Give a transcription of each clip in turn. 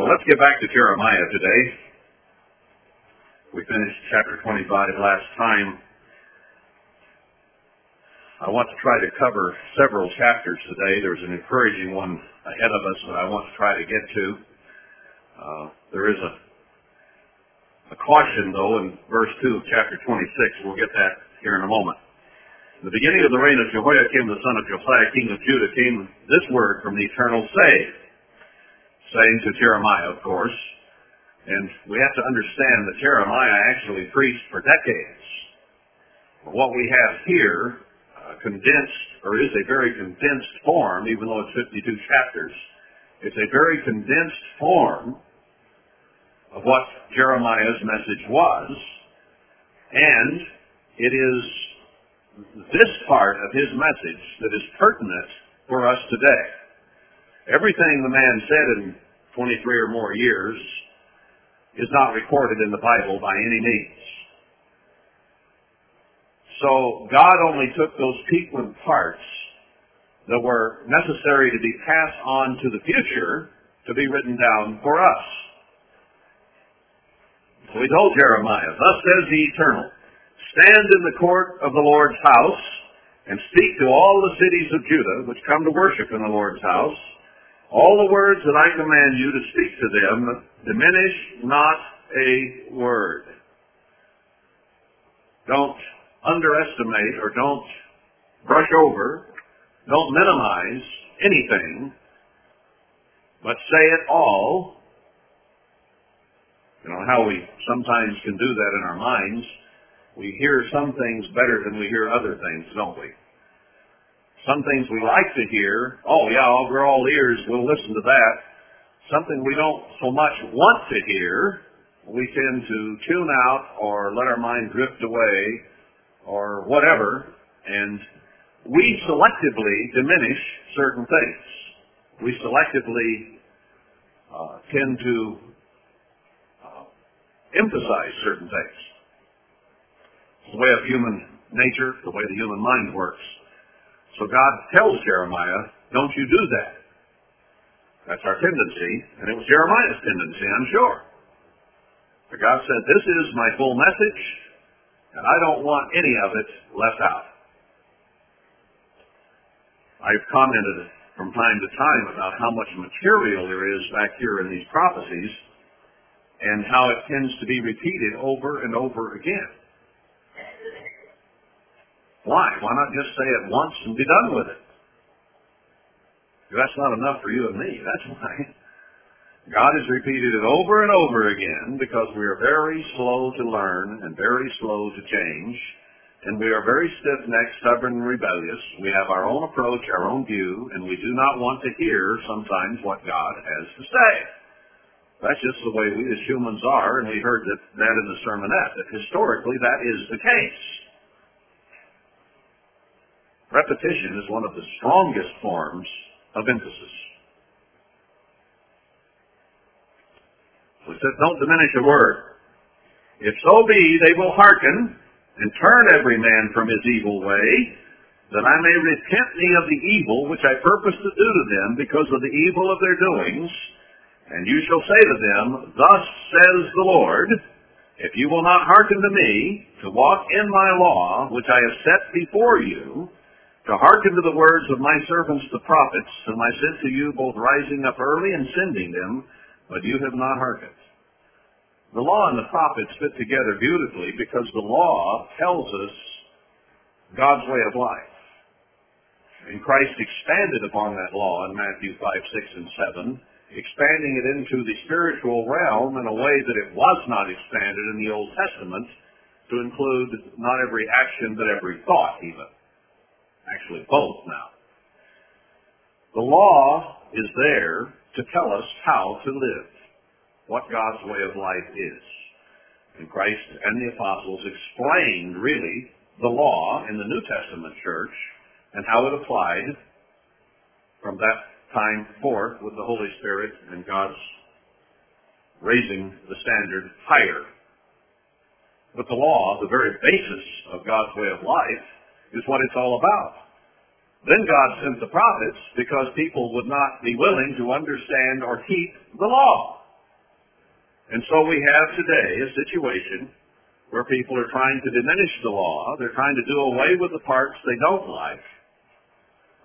Well, let's get back to Jeremiah today. We finished chapter 25 last time. I want to try to cover several chapters today. There's an encouraging one ahead of us that I want to try to get to. Uh, there is a, a caution, though, in verse 2 of chapter 26. We'll get that here in a moment. In the beginning of the reign of Jehoiakim, the son of Josiah, king of Judah, came this word from the eternal say, saying to Jeremiah, of course, and we have to understand that Jeremiah actually preached for decades. What we have here, uh, condensed, or is a very condensed form, even though it's 52 chapters, it's a very condensed form of what Jeremiah's message was, and it is this part of his message that is pertinent for us today. Everything the man said in 23 or more years is not recorded in the Bible by any means. So God only took those piquant parts that were necessary to be passed on to the future to be written down for us. So he told Jeremiah, Thus says the Eternal, Stand in the court of the Lord's house and speak to all the cities of Judah which come to worship in the Lord's house all the words that I command you to speak to them, diminish not a word. Don't underestimate or don't brush over, don't minimize anything, but say it all. You know how we sometimes can do that in our minds. We hear some things better than we hear other things, don't we? Some things we like to hear, oh yeah, we're all ears, we'll listen to that. Something we don't so much want to hear, we tend to tune out or let our mind drift away or whatever, and we selectively diminish certain things. We selectively uh, tend to uh, emphasize certain things. It's the way of human nature, the way the human mind works. So God tells Jeremiah, don't you do that. That's our tendency, and it was Jeremiah's tendency, I'm sure. But God said, this is my full message, and I don't want any of it left out. I've commented from time to time about how much material there is back here in these prophecies, and how it tends to be repeated over and over again. Why? Why not just say it once and be done with it? That's not enough for you and me. That's why. God has repeated it over and over again because we are very slow to learn and very slow to change. And we are very stiff-necked, stubborn, and rebellious. We have our own approach, our own view, and we do not want to hear sometimes what God has to say. That's just the way we as humans are, and we heard that, that in the sermonette, that historically that is the case. Repetition is one of the strongest forms of emphasis. He said, don't diminish a word. If so be, they will hearken and turn every man from his evil way, that I may repent me of the evil which I purpose to do to them because of the evil of their doings. And you shall say to them, Thus says the Lord, if you will not hearken to me, to walk in my law, which I have set before you, to hearken to the words of my servants the prophets, whom I sent to you both rising up early and sending them, but you have not hearkened. The law and the prophets fit together beautifully because the law tells us God's way of life. And Christ expanded upon that law in Matthew 5, 6, and 7, expanding it into the spiritual realm in a way that it was not expanded in the Old Testament to include not every action but every thought even. Actually, both now. The law is there to tell us how to live, what God's way of life is. And Christ and the apostles explained, really, the law in the New Testament church and how it applied from that time forth with the Holy Spirit and God's raising the standard higher. But the law, the very basis of God's way of life, is what it's all about. Then God sent the prophets because people would not be willing to understand or keep the law. And so we have today a situation where people are trying to diminish the law. They're trying to do away with the parts they don't like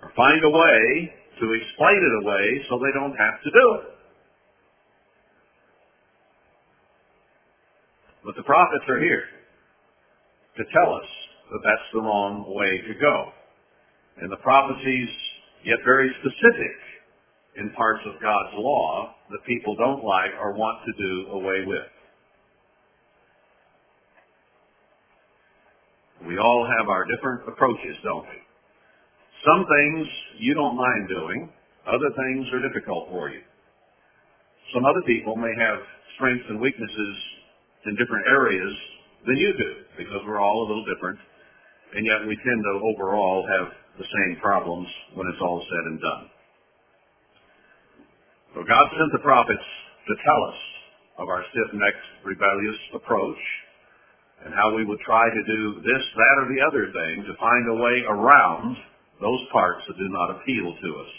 or find a way to explain it away so they don't have to do it. But the prophets are here to tell us that that's the wrong way to go. And the prophecies get very specific in parts of God's law that people don't like or want to do away with. We all have our different approaches, don't we? Some things you don't mind doing. Other things are difficult for you. Some other people may have strengths and weaknesses in different areas than you do because we're all a little different. And yet we tend to overall have the same problems when it's all said and done. So God sent the prophets to tell us of our stiff-necked, rebellious approach and how we would try to do this, that, or the other thing to find a way around those parts that do not appeal to us.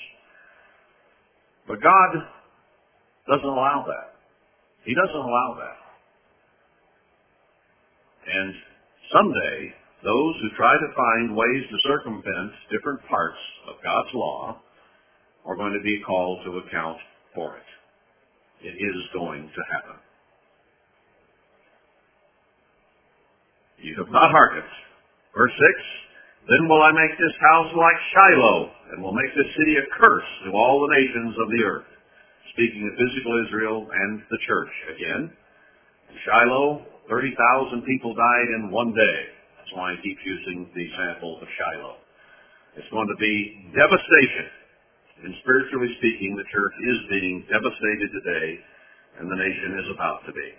But God doesn't allow that. He doesn't allow that. And someday, those who try to find ways to circumvent different parts of God's law are going to be called to account for it. It is going to happen. You have not hearkened. Verse 6, Then will I make this house like Shiloh, and will make this city a curse to all the nations of the earth. Speaking of physical Israel and the church again. Shiloh 30,000 people died in one day. That's why I keep using the example of Shiloh. It's going to be devastation. And spiritually speaking, the church is being devastated today, and the nation is about to be.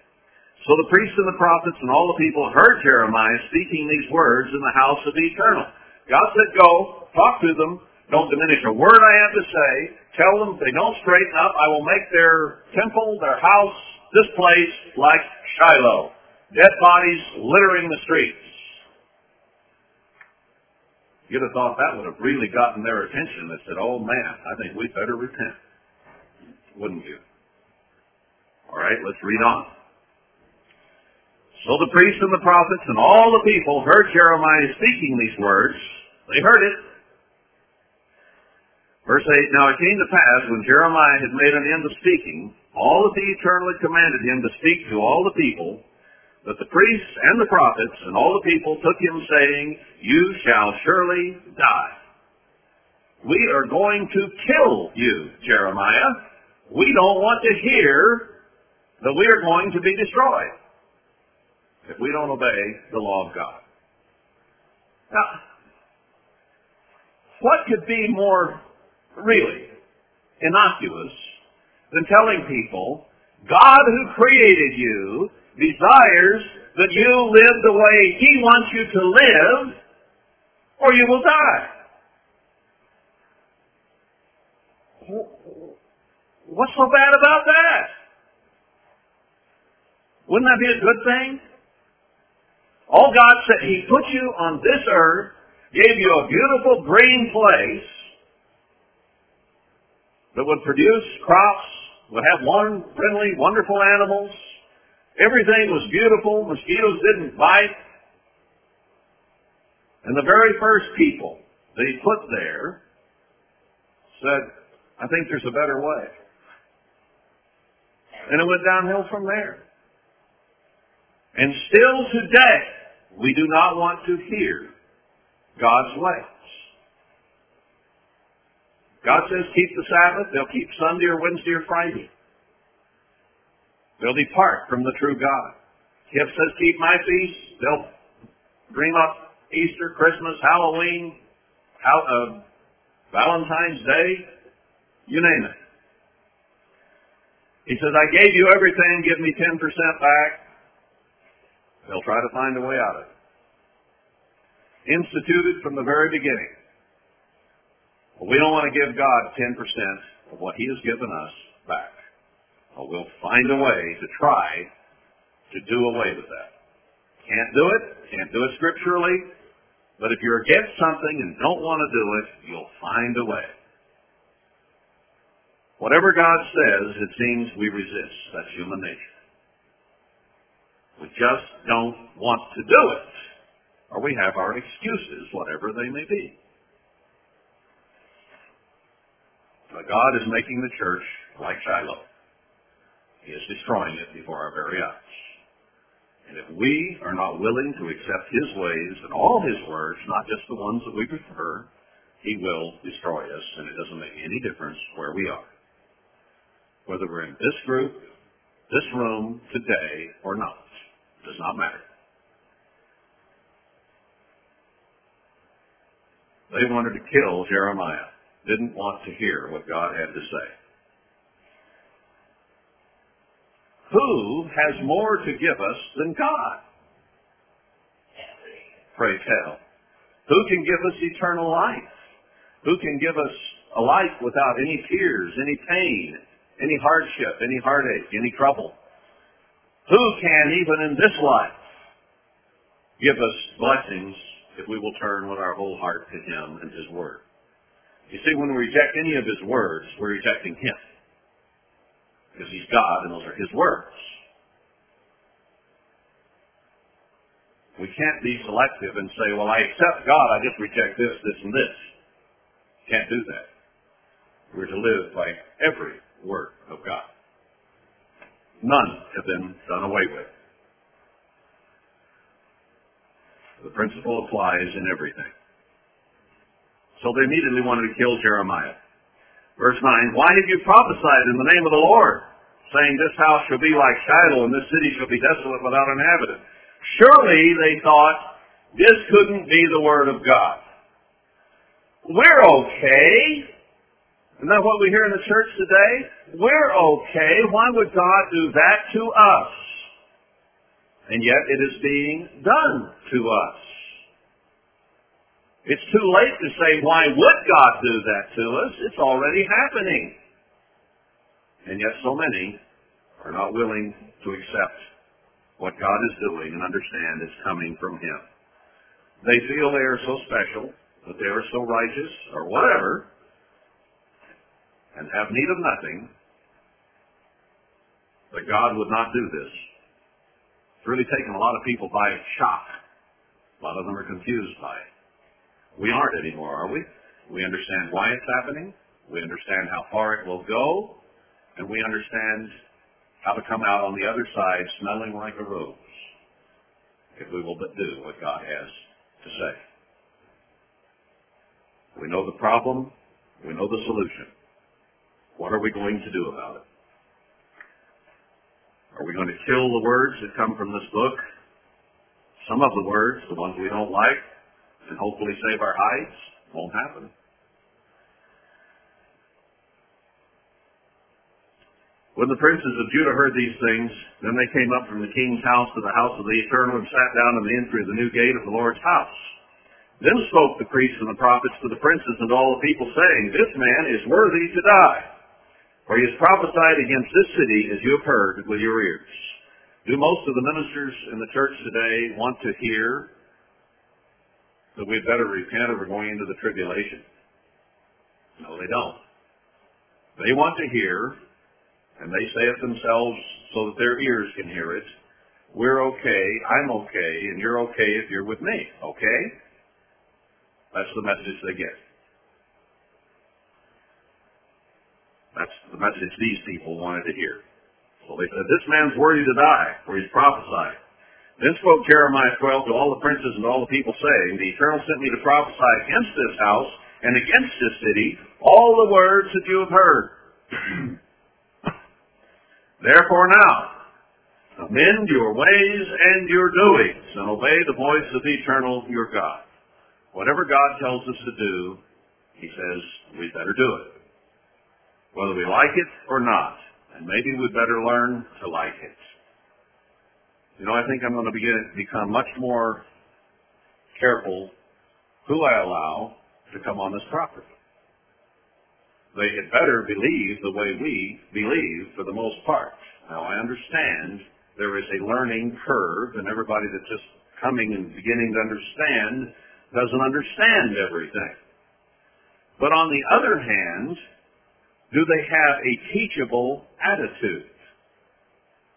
So the priests and the prophets and all the people heard Jeremiah speaking these words in the house of the eternal. God said, go, talk to them, don't diminish a word I have to say, tell them if they don't straighten up, I will make their temple, their house, this place like Shiloh. Dead bodies littering the streets. You'd have thought that would have really gotten their attention. They said, oh man, I think we'd better repent. Wouldn't you? All right, let's read on. So the priests and the prophets and all the people heard Jeremiah speaking these words. They heard it. Verse 8, Now it came to pass when Jeremiah had made an end of speaking, all that the Eternal had commanded him to speak to all the people, but the priests and the prophets and all the people took him saying, You shall surely die. We are going to kill you, Jeremiah. We don't want to hear that we are going to be destroyed if we don't obey the law of God. Now, what could be more really innocuous than telling people, God who created you desires that you live the way He wants you to live, or you will die. What's so bad about that? Wouldn't that be a good thing? All God said, He put you on this earth, gave you a beautiful green place that would produce crops, would have one friendly, wonderful animals, Everything was beautiful. Mosquitoes didn't bite. And the very first people that he put there said, I think there's a better way. And it went downhill from there. And still today, we do not want to hear God's ways. God says keep the Sabbath, they'll keep Sunday or Wednesday or Friday. They'll depart from the true God. Kip says, keep my feast. They'll dream up Easter, Christmas, Halloween, how, uh, Valentine's Day, you name it. He says, I gave you everything, give me 10% back. They'll try to find a way out of it. Instituted from the very beginning. We don't want to give God 10% of what He has given us back. Well, find a way to try to do away with that. Can't do it. Can't do it scripturally. But if you're against something and don't want to do it, you'll find a way. Whatever God says, it seems we resist. That's human nature. We just don't want to do it. Or we have our excuses, whatever they may be. But God is making the church like Shiloh. He is destroying it before our very eyes. And if we are not willing to accept His ways and all His words, not just the ones that we prefer, He will destroy us, and it doesn't make any difference where we are. Whether we're in this group, this room, today, or not, It does not matter. They wanted to kill Jeremiah, didn't want to hear what God had to say. Who has more to give us than God? Pray tell. Who can give us eternal life? Who can give us a life without any tears, any pain, any hardship, any heartache, any trouble? Who can, even in this life, give us blessings if we will turn with our whole heart to Him and His Word? You see, when we reject any of His words, we're rejecting Him because he's God and those are his words. We can't be selective and say, well, I accept God, I just reject this, this, and this. Can't do that. We're to live by every word of God. None have been done away with. The principle applies in everything. So they immediately wanted to kill Jeremiah. Verse 9, Why have you prophesied in the name of the Lord, saying, This house shall be like Shiloh, and this city shall be desolate without inhabitant? Surely, they thought, this couldn't be the word of God. We're okay. Isn't that what we hear in the church today? We're okay. Why would God do that to us? And yet it is being done to us. It's too late to say, why would God do that to us? It's already happening. And yet so many are not willing to accept what God is doing and understand it's coming from Him. They feel they are so special, that they are so righteous, or whatever, and have need of nothing, that God would not do this. It's really taken a lot of people by shock. A lot of them are confused by it. We aren't anymore, are we? We understand why it's happening. We understand how far it will go. And we understand how to come out on the other side smelling like a rose if we will but do what God has to say. We know the problem. We know the solution. What are we going to do about it? Are we going to kill the words that come from this book? Some of the words, the ones we don't like, and hopefully save our hides won't happen. When the princes of Judah heard these things, then they came up from the king's house to the house of the Eternal and sat down in the entry of the new gate of the Lord's house. Then spoke the priests and the prophets to the princes and all the people, saying, This man is worthy to die, for he has prophesied against this city, as you have heard with your ears. Do most of the ministers in the church today want to hear that we'd better repent or we're going into the tribulation. No, they don't. They want to hear, and they say it themselves so that their ears can hear it. We're okay, I'm okay, and you're okay if you're with me, okay? That's the message they get. That's the message these people wanted to hear. So they said, this man's worthy to die, for he's prophesied. Then spoke Jeremiah 12 to all the princes and all the people, saying, The Eternal sent me to prophesy against this house and against this city all the words that you have heard. Therefore now, amend your ways and your doings, and obey the voice of the Eternal your God. Whatever God tells us to do, he says we better do it. Whether we like it or not. And maybe we better learn to like it. You know, I think I'm going to begin to become much more careful who I allow to come on this property. They had better believe the way we believe for the most part. Now I understand there is a learning curve and everybody that's just coming and beginning to understand doesn't understand everything. But on the other hand, do they have a teachable attitude?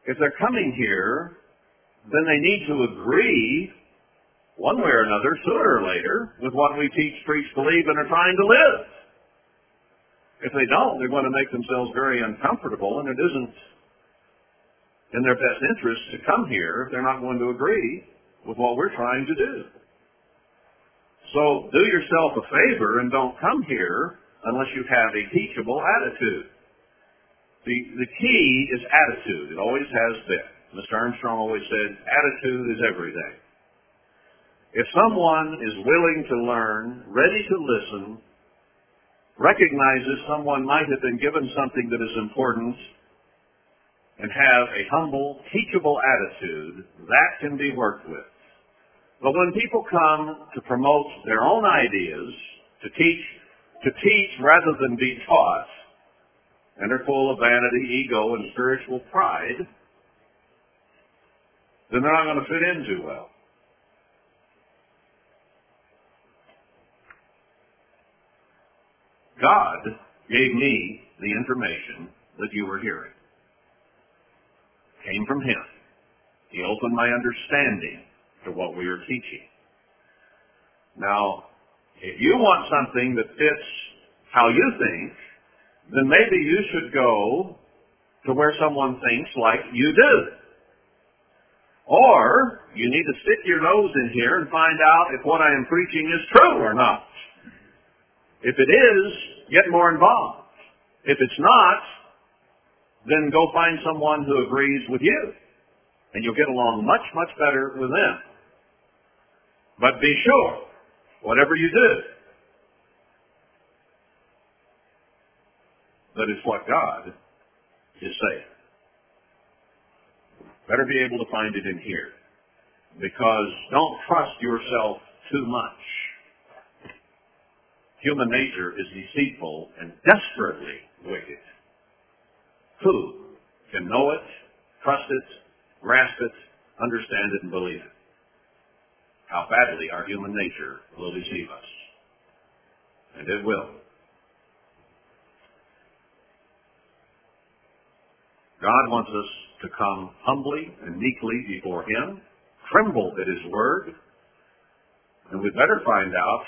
If they're coming here then they need to agree one way or another, sooner or later, with what we teach, preach, believe, and are trying to live. If they don't, they're going to make themselves very uncomfortable, and it isn't in their best interest to come here if they're not going to agree with what we're trying to do. So do yourself a favor and don't come here unless you have a teachable attitude. The, the key is attitude. It always has been. Mr. Armstrong always said, attitude is everything. If someone is willing to learn, ready to listen, recognizes someone might have been given something that is important, and have a humble, teachable attitude, that can be worked with. But when people come to promote their own ideas, to teach, to teach rather than be taught, and are full of vanity, ego, and spiritual pride, then they're not going to fit in too well. God gave me the information that you were hearing. It Came from Him. He opened my understanding to what we are teaching. Now, if you want something that fits how you think, then maybe you should go to where someone thinks like you do. Or you need to stick your nose in here and find out if what I am preaching is true or not. If it is, get more involved. If it's not, then go find someone who agrees with you. And you'll get along much, much better with them. But be sure, whatever you do, that it's what God is saying. Better be able to find it in here. Because don't trust yourself too much. Human nature is deceitful and desperately wicked. Who can know it, trust it, grasp it, understand it, and believe it? How badly our human nature will deceive us. And it will. God wants us to come humbly and meekly before Him, tremble at His Word, and we better find out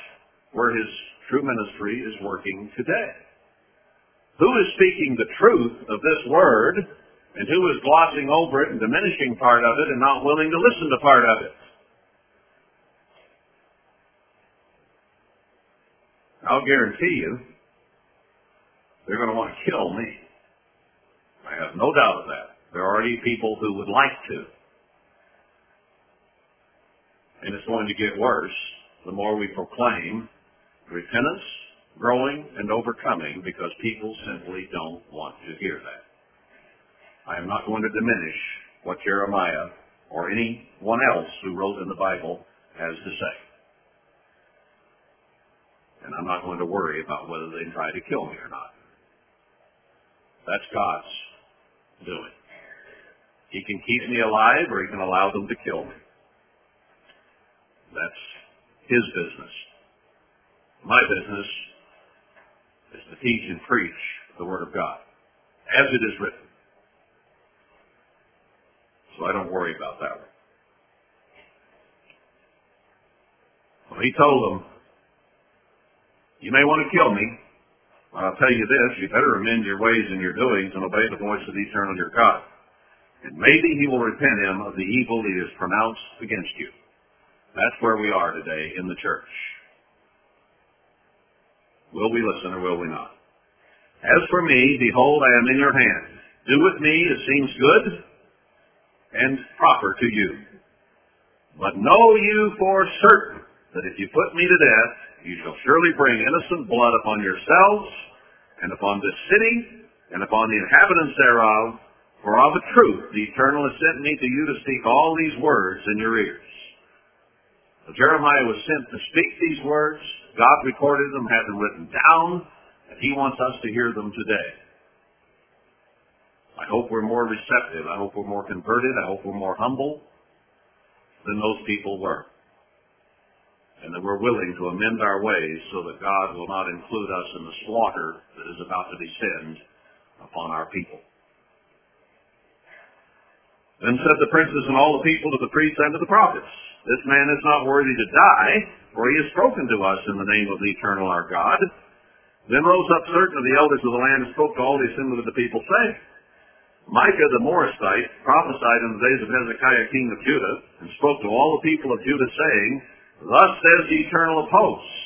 where His true ministry is working today. Who is speaking the truth of this Word, and who is glossing over it and diminishing part of it and not willing to listen to part of it? I'll guarantee you, they're going to want to kill me. I have no doubt of that. There are already people who would like to. And it's going to get worse the more we proclaim repentance, growing, and overcoming because people simply don't want to hear that. I am not going to diminish what Jeremiah or anyone else who wrote in the Bible has to say. And I'm not going to worry about whether they try to kill me or not. That's God's doing. He can keep me alive or he can allow them to kill me. That's his business. My business is to teach and preach the Word of God, as it is written. So I don't worry about that one. Well, he told them, you may want to kill me, but I'll tell you this, you better amend your ways and your doings and obey the voice of the eternal your God. And maybe he will repent him of the evil he has pronounced against you. That's where we are today in the church. Will we listen or will we not? As for me, behold, I am in your hand. Do with me as seems good and proper to you. But know you for certain that if you put me to death, you shall surely bring innocent blood upon yourselves and upon this city and upon the inhabitants thereof, for of a truth the Eternal has sent me to you to speak all these words in your ears. So Jeremiah was sent to speak these words. God recorded them, had them written down, and he wants us to hear them today. I hope we're more receptive. I hope we're more converted. I hope we're more humble than those people were. And that we're willing to amend our ways so that God will not include us in the slaughter that is about to descend upon our people. Then said the princes and all the people to the priests and to the prophets, This man is not worthy to die, for he has spoken to us in the name of the eternal our God. Then rose up certain of the elders of the land and spoke to all the assembly of the people, saying, Micah the Morasthite prophesied in the days of Hezekiah king of Judah, and spoke to all the people of Judah, saying, Thus says the eternal of hosts,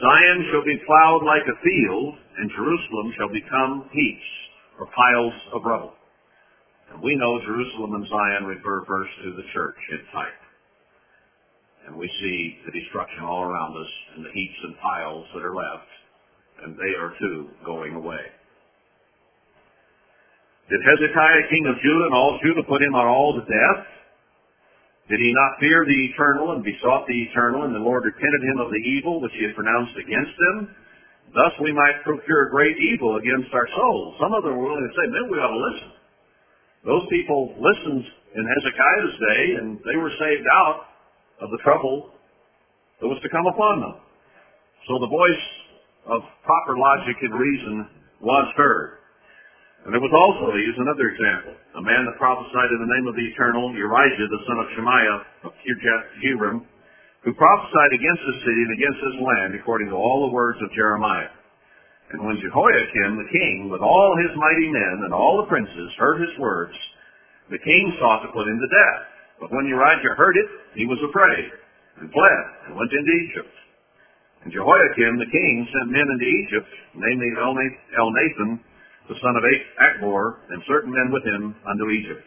Zion shall be plowed like a field, and Jerusalem shall become heaps, or piles of rubble. And we know Jerusalem and Zion refer first to the church in type. And we see the destruction all around us and the heaps and piles that are left, and they are too going away. Did Hezekiah, king of Judah, and all Judah put him on all to death? Did he not fear the eternal and besought the eternal, and the Lord repented him of the evil which he had pronounced against them? Thus we might procure great evil against our souls. Some of them were willing to say, maybe we ought to listen. Those people listened in Hezekiah's day, and they were saved out of the trouble that was to come upon them. So the voice of proper logic and reason was heard. And there was also, he used another example, a man that prophesied in the name of the eternal, Urijah, the son of Shemaiah of Jehoram, who prophesied against the city and against his land according to all the words of Jeremiah. And when Jehoiakim the king, with all his mighty men and all the princes, heard his words, the king sought to put him to death. But when Urijah heard it, he was afraid, and fled, and went into Egypt. And Jehoiakim the king sent men into Egypt, namely Elnathan, the son of Achbor, and certain men with him, unto Egypt.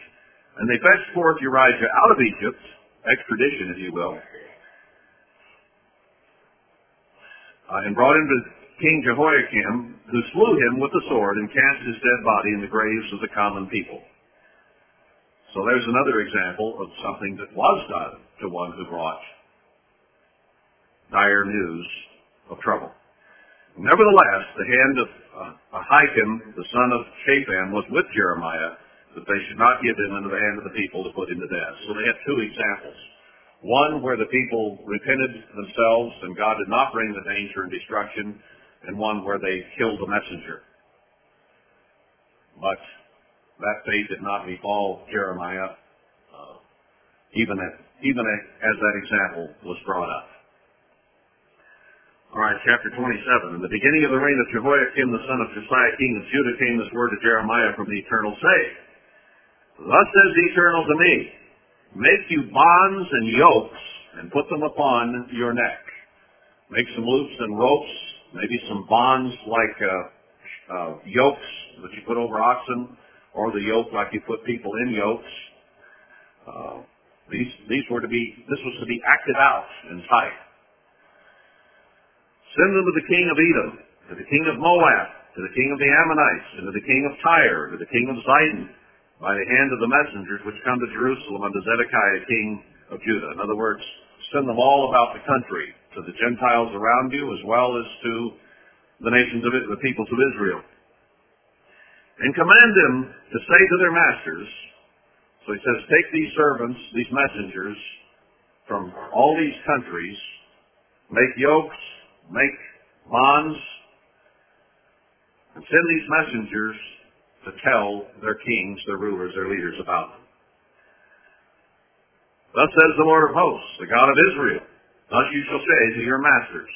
And they fetched forth Urijah out of Egypt, extradition, if you will, uh, and brought him to King Jehoiakim, who slew him with the sword and cast his dead body in the graves of the common people. So there's another example of something that was done to one who brought dire news of trouble. Nevertheless, the hand of uh, Ahikam, the son of Shaphan, was with Jeremiah, that they should not give him into the hand of the people to put him to death. So they have two examples. One where the people repented themselves and God did not bring the danger and destruction and one where they killed the messenger. But that fate did not befall Jeremiah, uh, even, as, even as that example was brought up. All right, chapter 27. In the beginning of the reign of Jehoiakim, the son of Josiah, king of Judah, came this word to Jeremiah from the eternal saying, Thus says the eternal to me, Make you bonds and yokes, and put them upon your neck. Make some loops and ropes, maybe some bonds like uh, uh, yokes that you put over oxen, or the yoke like you put people in yokes. Uh, these these were to be this was to be acted out in sight. Send them to the king of Edom, to the king of Moab, to the king of the Ammonites, and to the king of Tyre, to the king of Zidon, by the hand of the messengers which come to Jerusalem unto Zedekiah king of Judah. In other words, send them all about the country to the Gentiles around you as well as to the nations of it, the peoples of Israel. And command them to say to their masters, so he says, take these servants, these messengers from all these countries, make yokes, make bonds, and send these messengers to tell their kings, their rulers, their leaders about them. Thus says the Lord of hosts, the God of Israel, Thus you shall say to your masters,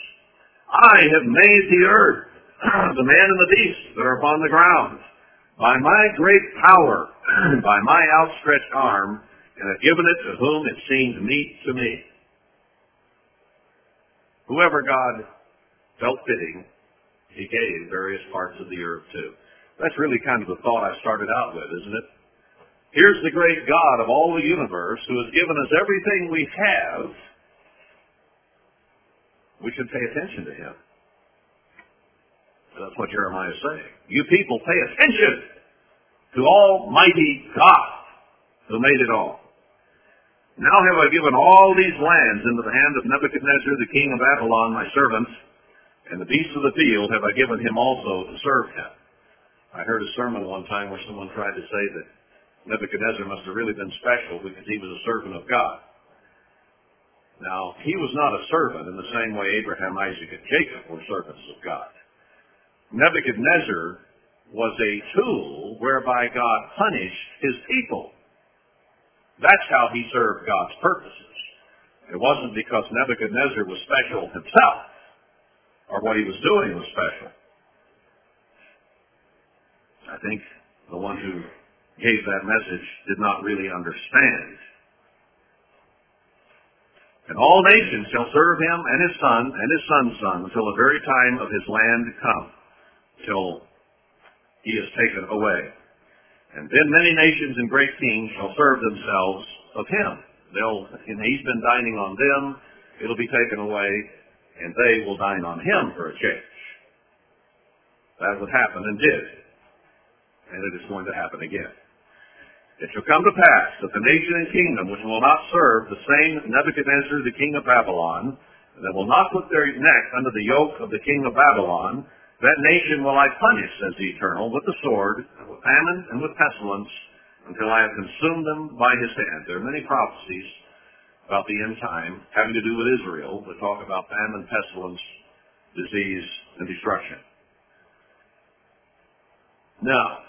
I have made the earth, the man and the beast that are upon the ground, by my great power, by my outstretched arm, and have given it to whom it seemed meet to me. Whoever God felt fitting, he gave various parts of the earth to. That's really kind of the thought I started out with, isn't it? Here's the great God of all the universe who has given us everything we have we should pay attention to him. That's what Jeremiah is saying. You people pay attention to Almighty God who made it all. Now have I given all these lands into the hand of Nebuchadnezzar, the king of Babylon, my servant, and the beasts of the field have I given him also to serve him. I heard a sermon one time where someone tried to say that Nebuchadnezzar must have really been special because he was a servant of God. Now, he was not a servant in the same way Abraham, Isaac, and Jacob were servants of God. Nebuchadnezzar was a tool whereby God punished his people. That's how he served God's purposes. It wasn't because Nebuchadnezzar was special himself, or what he was doing was special. I think the one who gave that message did not really understand. And all nations shall serve him and his son and his son's son until the very time of his land come, till he is taken away. And then many nations and great kings shall serve themselves of him. They'll, and he's been dining on them, it'll be taken away, and they will dine on him for a change. That would happen and did. And it is going to happen again. It shall come to pass that the nation and kingdom which will not serve the same Nebuchadnezzar the king of Babylon, that will not put their neck under the yoke of the king of Babylon, that nation will I punish, says the Eternal, with the sword, and with famine, and with pestilence, until I have consumed them by his hand. There are many prophecies about the end time having to do with Israel that talk about famine, pestilence, disease, and destruction. Now,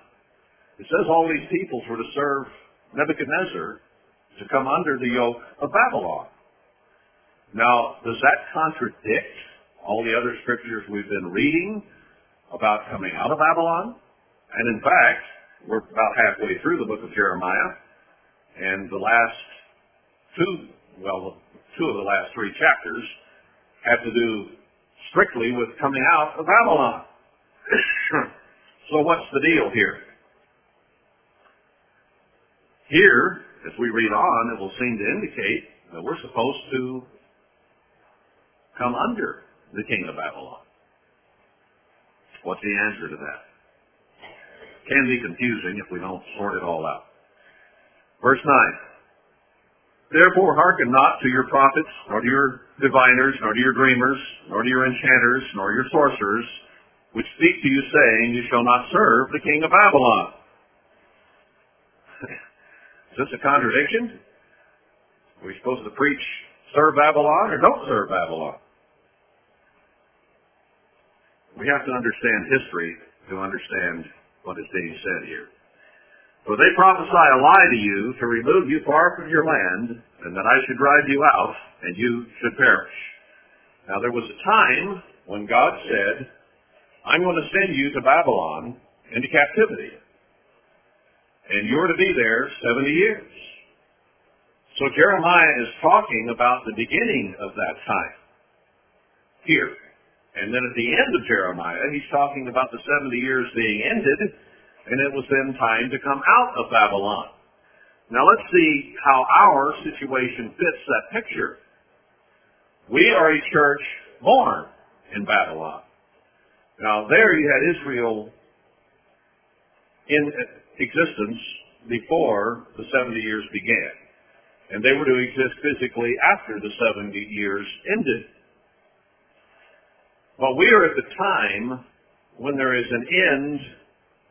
it says all these peoples were to serve Nebuchadnezzar to come under the yoke of Babylon. Now, does that contradict all the other scriptures we've been reading about coming out of Babylon? And in fact, we're about halfway through the book of Jeremiah, and the last two, well, two of the last three chapters have to do strictly with coming out of Babylon. so what's the deal here? Here, as we read on, it will seem to indicate that we're supposed to come under the king of Babylon. What's the answer to that? Can be confusing if we don't sort it all out. Verse 9. Therefore hearken not to your prophets, nor to your diviners, nor to your dreamers, nor to your enchanters, nor your sorcerers, which speak to you saying, You shall not serve the king of Babylon. Is this a contradiction? Are we supposed to preach serve Babylon or don't serve Babylon? We have to understand history to understand what is being said here. For they prophesy a lie to you to remove you far from your land, and that I should drive you out, and you should perish. Now there was a time when God said, I'm going to send you to Babylon into captivity. And you're to be there 70 years. So Jeremiah is talking about the beginning of that time here. And then at the end of Jeremiah, he's talking about the 70 years being ended, and it was then time to come out of Babylon. Now let's see how our situation fits that picture. We are a church born in Babylon. Now there you had Israel in existence before the 70 years began. And they were to exist physically after the 70 years ended. But we are at the time when there is an end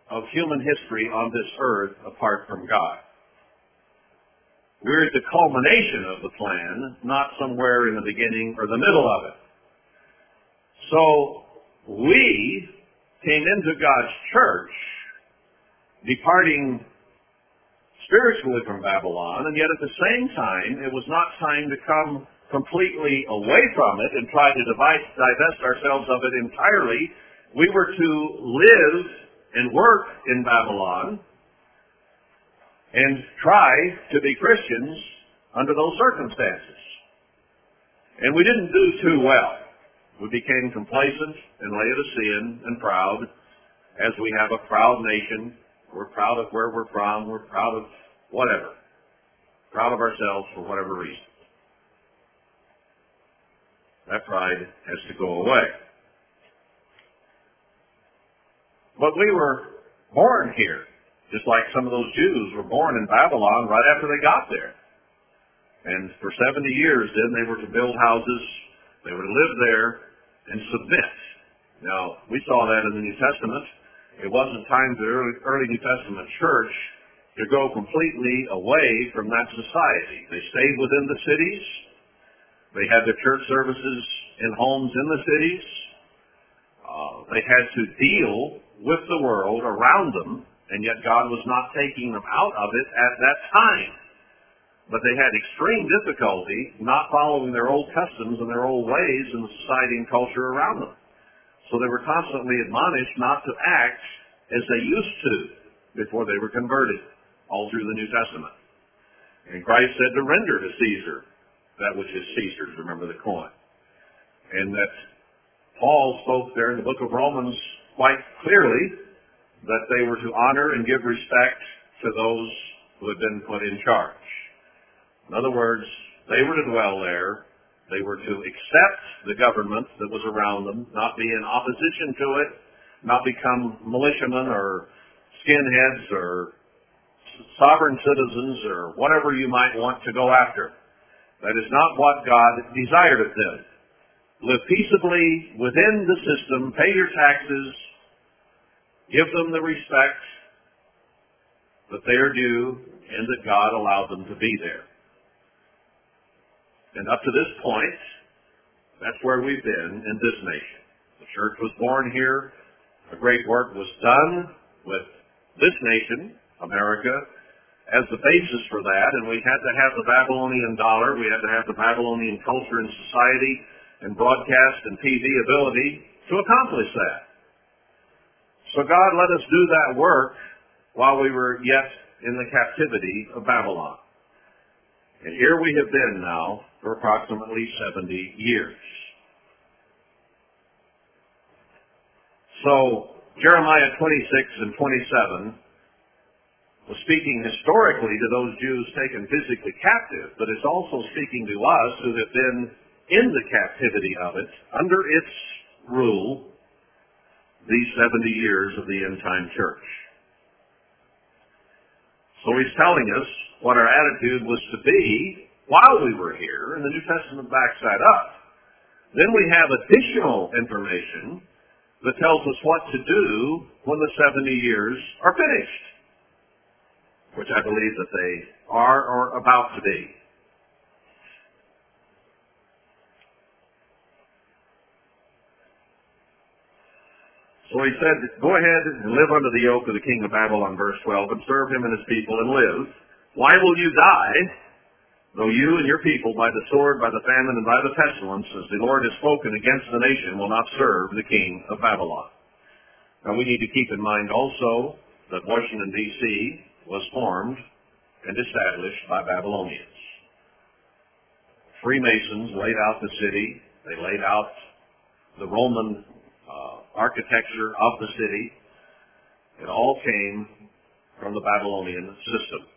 of human history on this earth apart from God. We're at the culmination of the plan, not somewhere in the beginning or the middle of it. So we came into God's church departing spiritually from Babylon, and yet at the same time, it was not time to come completely away from it and try to divest ourselves of it entirely. We were to live and work in Babylon and try to be Christians under those circumstances. And we didn't do too well. We became complacent and Laodicean and proud, as we have a proud nation we're proud of where we're from. We're proud of whatever. Proud of ourselves for whatever reason. That pride has to go away. But we were born here, just like some of those Jews were born in Babylon right after they got there. And for 70 years then they were to build houses, they were to live there and submit. Now, we saw that in the New Testament it wasn't time for the early, early New Testament church to go completely away from that society. They stayed within the cities. They had their church services in homes in the cities. Uh, they had to deal with the world around them, and yet God was not taking them out of it at that time. but they had extreme difficulty not following their old customs and their old ways in the society and culture around them. So they were constantly admonished not to act as they used to before they were converted, all through the New Testament. And Christ said to render to Caesar that which is Caesar's, remember the coin. And that Paul spoke there in the book of Romans quite clearly that they were to honor and give respect to those who had been put in charge. In other words, they were to dwell there. They were to accept the government that was around them, not be in opposition to it, not become militiamen or skinheads or sovereign citizens or whatever you might want to go after. That is not what God desired of them. Live peaceably within the system, pay your taxes, give them the respect that they are due and that God allowed them to be there. And up to this point, that's where we've been in this nation. The church was born here. A great work was done with this nation, America, as the basis for that, and we had to have the Babylonian dollar, we had to have the Babylonian culture and society and broadcast and TV ability to accomplish that. So God let us do that work while we were yet in the captivity of Babylon. And here we have been now for approximately 70 years. So Jeremiah 26 and 27 was speaking historically to those Jews taken physically captive, but it's also speaking to us who have been in the captivity of it, under its rule, these 70 years of the end time church. So he's telling us what our attitude was to be while we were here, and the New Testament backs that up. Then we have additional information that tells us what to do when the 70 years are finished, which I believe that they are or about to be. So he said, go ahead and live under the yoke of the king of Babylon, verse 12, and serve him and his people and live. Why will you die, though you and your people by the sword, by the famine, and by the pestilence, as the Lord has spoken against the nation, will not serve the king of Babylon? Now we need to keep in mind also that Washington, D.C. was formed and established by Babylonians. Freemasons laid out the city. They laid out the Roman uh, architecture of the city. It all came from the Babylonian system.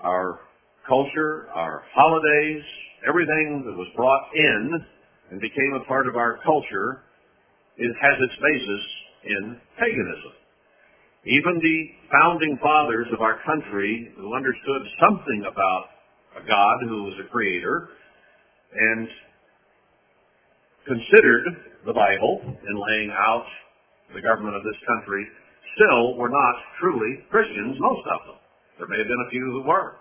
Our culture, our holidays, everything that was brought in and became a part of our culture, it has its basis in paganism. Even the founding fathers of our country who understood something about a God who was a creator and considered the Bible in laying out the government of this country still were not truly Christians, most of them. There may have been a few who were.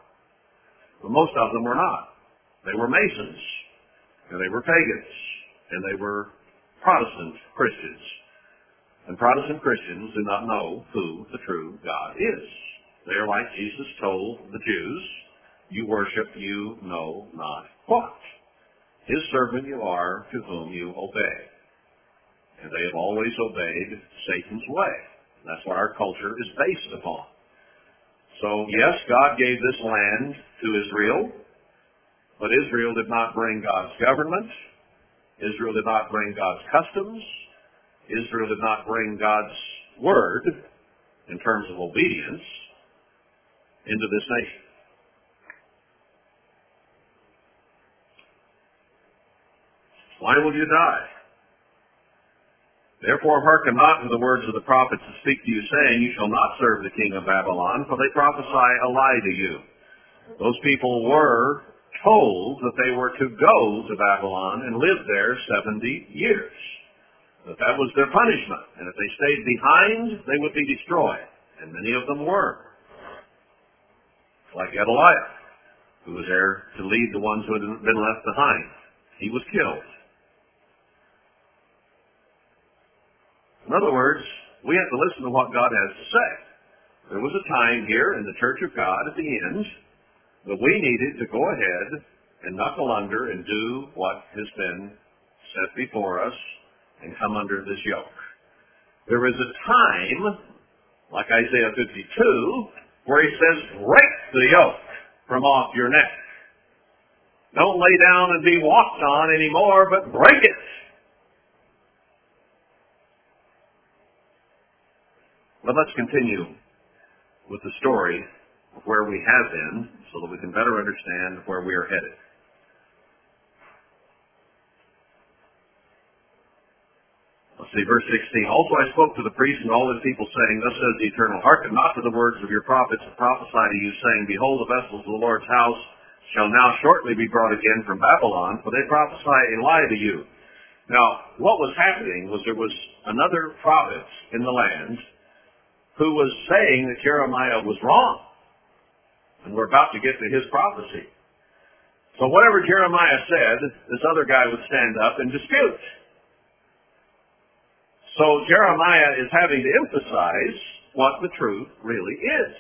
But most of them were not. They were Masons, and they were pagans, and they were Protestant Christians. And Protestant Christians do not know who the true God is. They are like Jesus told the Jews, you worship you know not what. His servant you are to whom you obey. And they have always obeyed Satan's way. That's what our culture is based upon. So yes, God gave this land to Israel, but Israel did not bring God's government. Israel did not bring God's customs. Israel did not bring God's word in terms of obedience into this nation. Why will you die? Therefore hearken not to the words of the prophets that speak to you, saying, You shall not serve the king of Babylon, for they prophesy a lie to you. Those people were told that they were to go to Babylon and live there 70 years. That that was their punishment. And if they stayed behind, they would be destroyed. And many of them were. Like Gedaliah, who was there to lead the ones who had been left behind. He was killed. In other words, we have to listen to what God has to say. There was a time here in the Church of God at the end that we needed to go ahead and knuckle under and do what has been set before us and come under this yoke. There is a time, like Isaiah 52, where he says, break the yoke from off your neck. Don't lay down and be walked on anymore, but break it. But let's continue with the story of where we have been so that we can better understand where we are headed. See, verse 16. Also I spoke to the priests and all the people saying, Thus says the Eternal, hearken not to the words of your prophets that prophesy to you, saying, Behold, the vessels of the Lord's house shall now shortly be brought again from Babylon, for they prophesy a lie to you. Now, what was happening was there was another prophet in the land who was saying that Jeremiah was wrong. And we're about to get to his prophecy. So whatever Jeremiah said, this other guy would stand up and dispute. So Jeremiah is having to emphasize what the truth really is.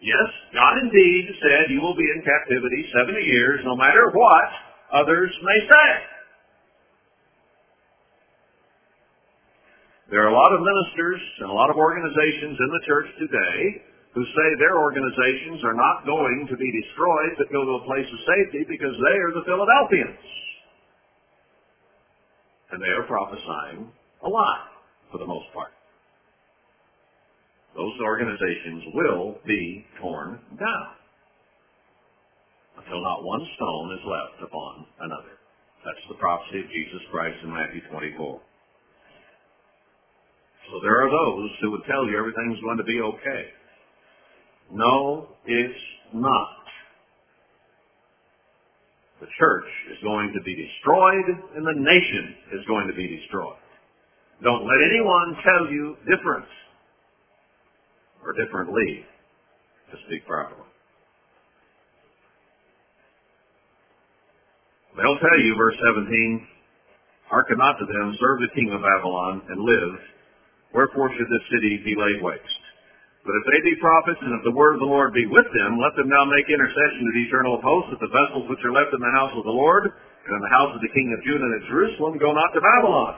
Yes, God indeed said you will be in captivity 70 years no matter what others may say. There are a lot of ministers and a lot of organizations in the church today who say their organizations are not going to be destroyed but go to a place of safety because they are the Philadelphians. And they are prophesying a lie for the most part. Those organizations will be torn down until not one stone is left upon another. That's the prophecy of Jesus Christ in Matthew 24. So there are those who would tell you everything's going to be okay. No, it's not. The church is going to be destroyed and the nation is going to be destroyed. Don't let anyone tell you different or differently to speak properly. They'll tell you, verse 17, hearken not to them, serve the king of Babylon, and live, Wherefore should this city be laid waste? But if they be prophets, and if the word of the Lord be with them, let them now make intercession to the eternal host, that the vessels which are left in the house of the Lord, and in the house of the king of Judah and at Jerusalem, go not to Babylon.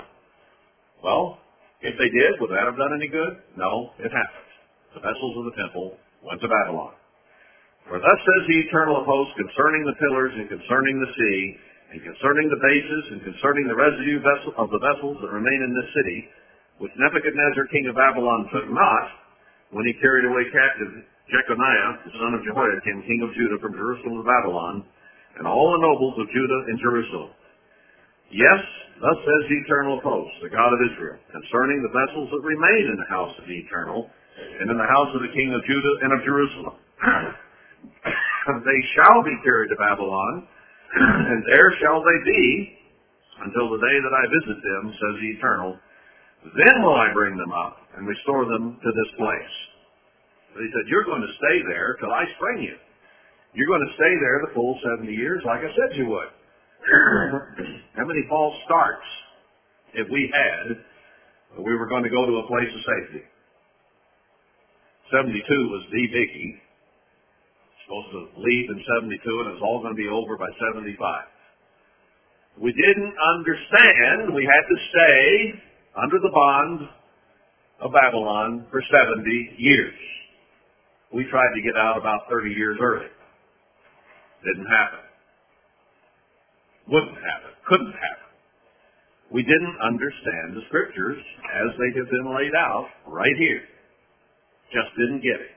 Well, if they did, would that have done any good? No, it hasn't. The vessels of the temple went to Babylon. For thus says the eternal host concerning the pillars and concerning the sea, and concerning the bases and concerning the residue vessel of the vessels that remain in this city, which Nebuchadnezzar king of Babylon took not when he carried away captive Jeconiah, the son of Jehoiakim, king of Judah, from Jerusalem to Babylon, and all the nobles of Judah and Jerusalem. Yes, thus says the eternal host, the God of Israel, concerning the vessels that remain in the house of the eternal, and in the house of the king of Judah and of Jerusalem. they shall be carried to Babylon, and there shall they be until the day that I visit them, says the eternal, then will I bring them up and restore them to this place. But he said, you're going to stay there till I spring you. You're going to stay there the full 70 years like I said you would. How many false starts if we had we were going to go to a place of safety? 72 was the biggie. Supposed to leave in 72 and it was all going to be over by 75. We didn't understand we had to stay under the bond of Babylon for 70 years. We tried to get out about 30 years early. Didn't happen. Wouldn't happen. Couldn't happen. We didn't understand the scriptures as they have been laid out right here. Just didn't get it.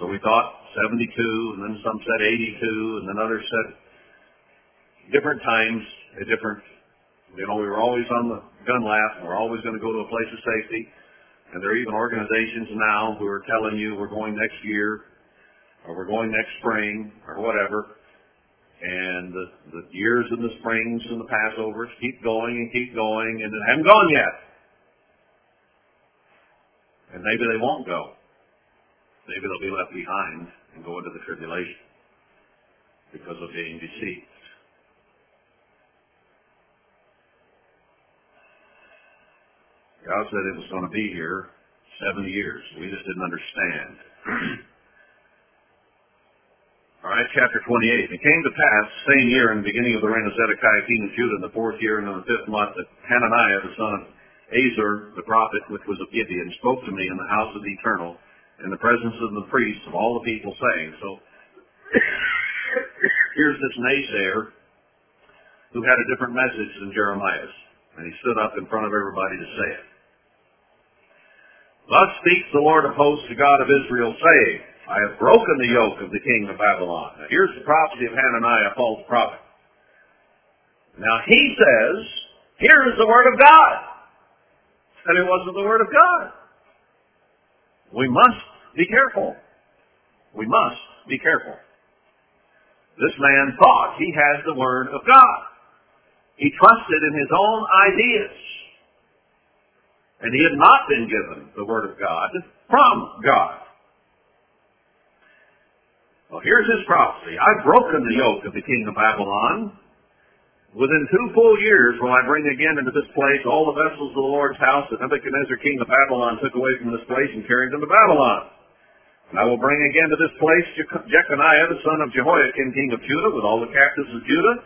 So we thought 72, and then some said 82, and then others said different times, a different you know, we were always on the gun lap, and we're always going to go to a place of safety. And there are even organizations now who are telling you we're going next year, or we're going next spring, or whatever. And the, the years and the springs and the Passovers keep going and keep going, and they haven't gone yet. And maybe they won't go. Maybe they'll be left behind and go into the tribulation because of being deceived. God said it was going to be here 70 years. We just didn't understand. All right, chapter 28. It came to pass, same year, in the beginning of the reign of Zedekiah, king of Judah, in the fourth year and in the fifth month, that Hananiah, the son of Azur, the prophet, which was of Gibeon, spoke to me in the house of the Eternal, in the presence of the priests of all the people, saying, So, here's this naysayer who had a different message than Jeremiah's, and he stood up in front of everybody to say it. Thus speaks the Lord of hosts, the God of Israel, saying, I have broken the yoke of the king of Babylon. Now, here's the prophecy of Hananiah, false prophet. Now he says, here is the word of God. And it wasn't the word of God. We must be careful. We must be careful. This man thought he has the word of God. He trusted in his own ideas. And he had not been given the word of God from God. Well, here's his prophecy. I've broken the yoke of the king of Babylon. Within two full years will I bring again into this place all the vessels of the Lord's house that Nebuchadnezzar king of Babylon took away from this place and carried them to Babylon. And I will bring again to this place Jeconiah the son of Jehoiakim king of Judah with all the captives of Judah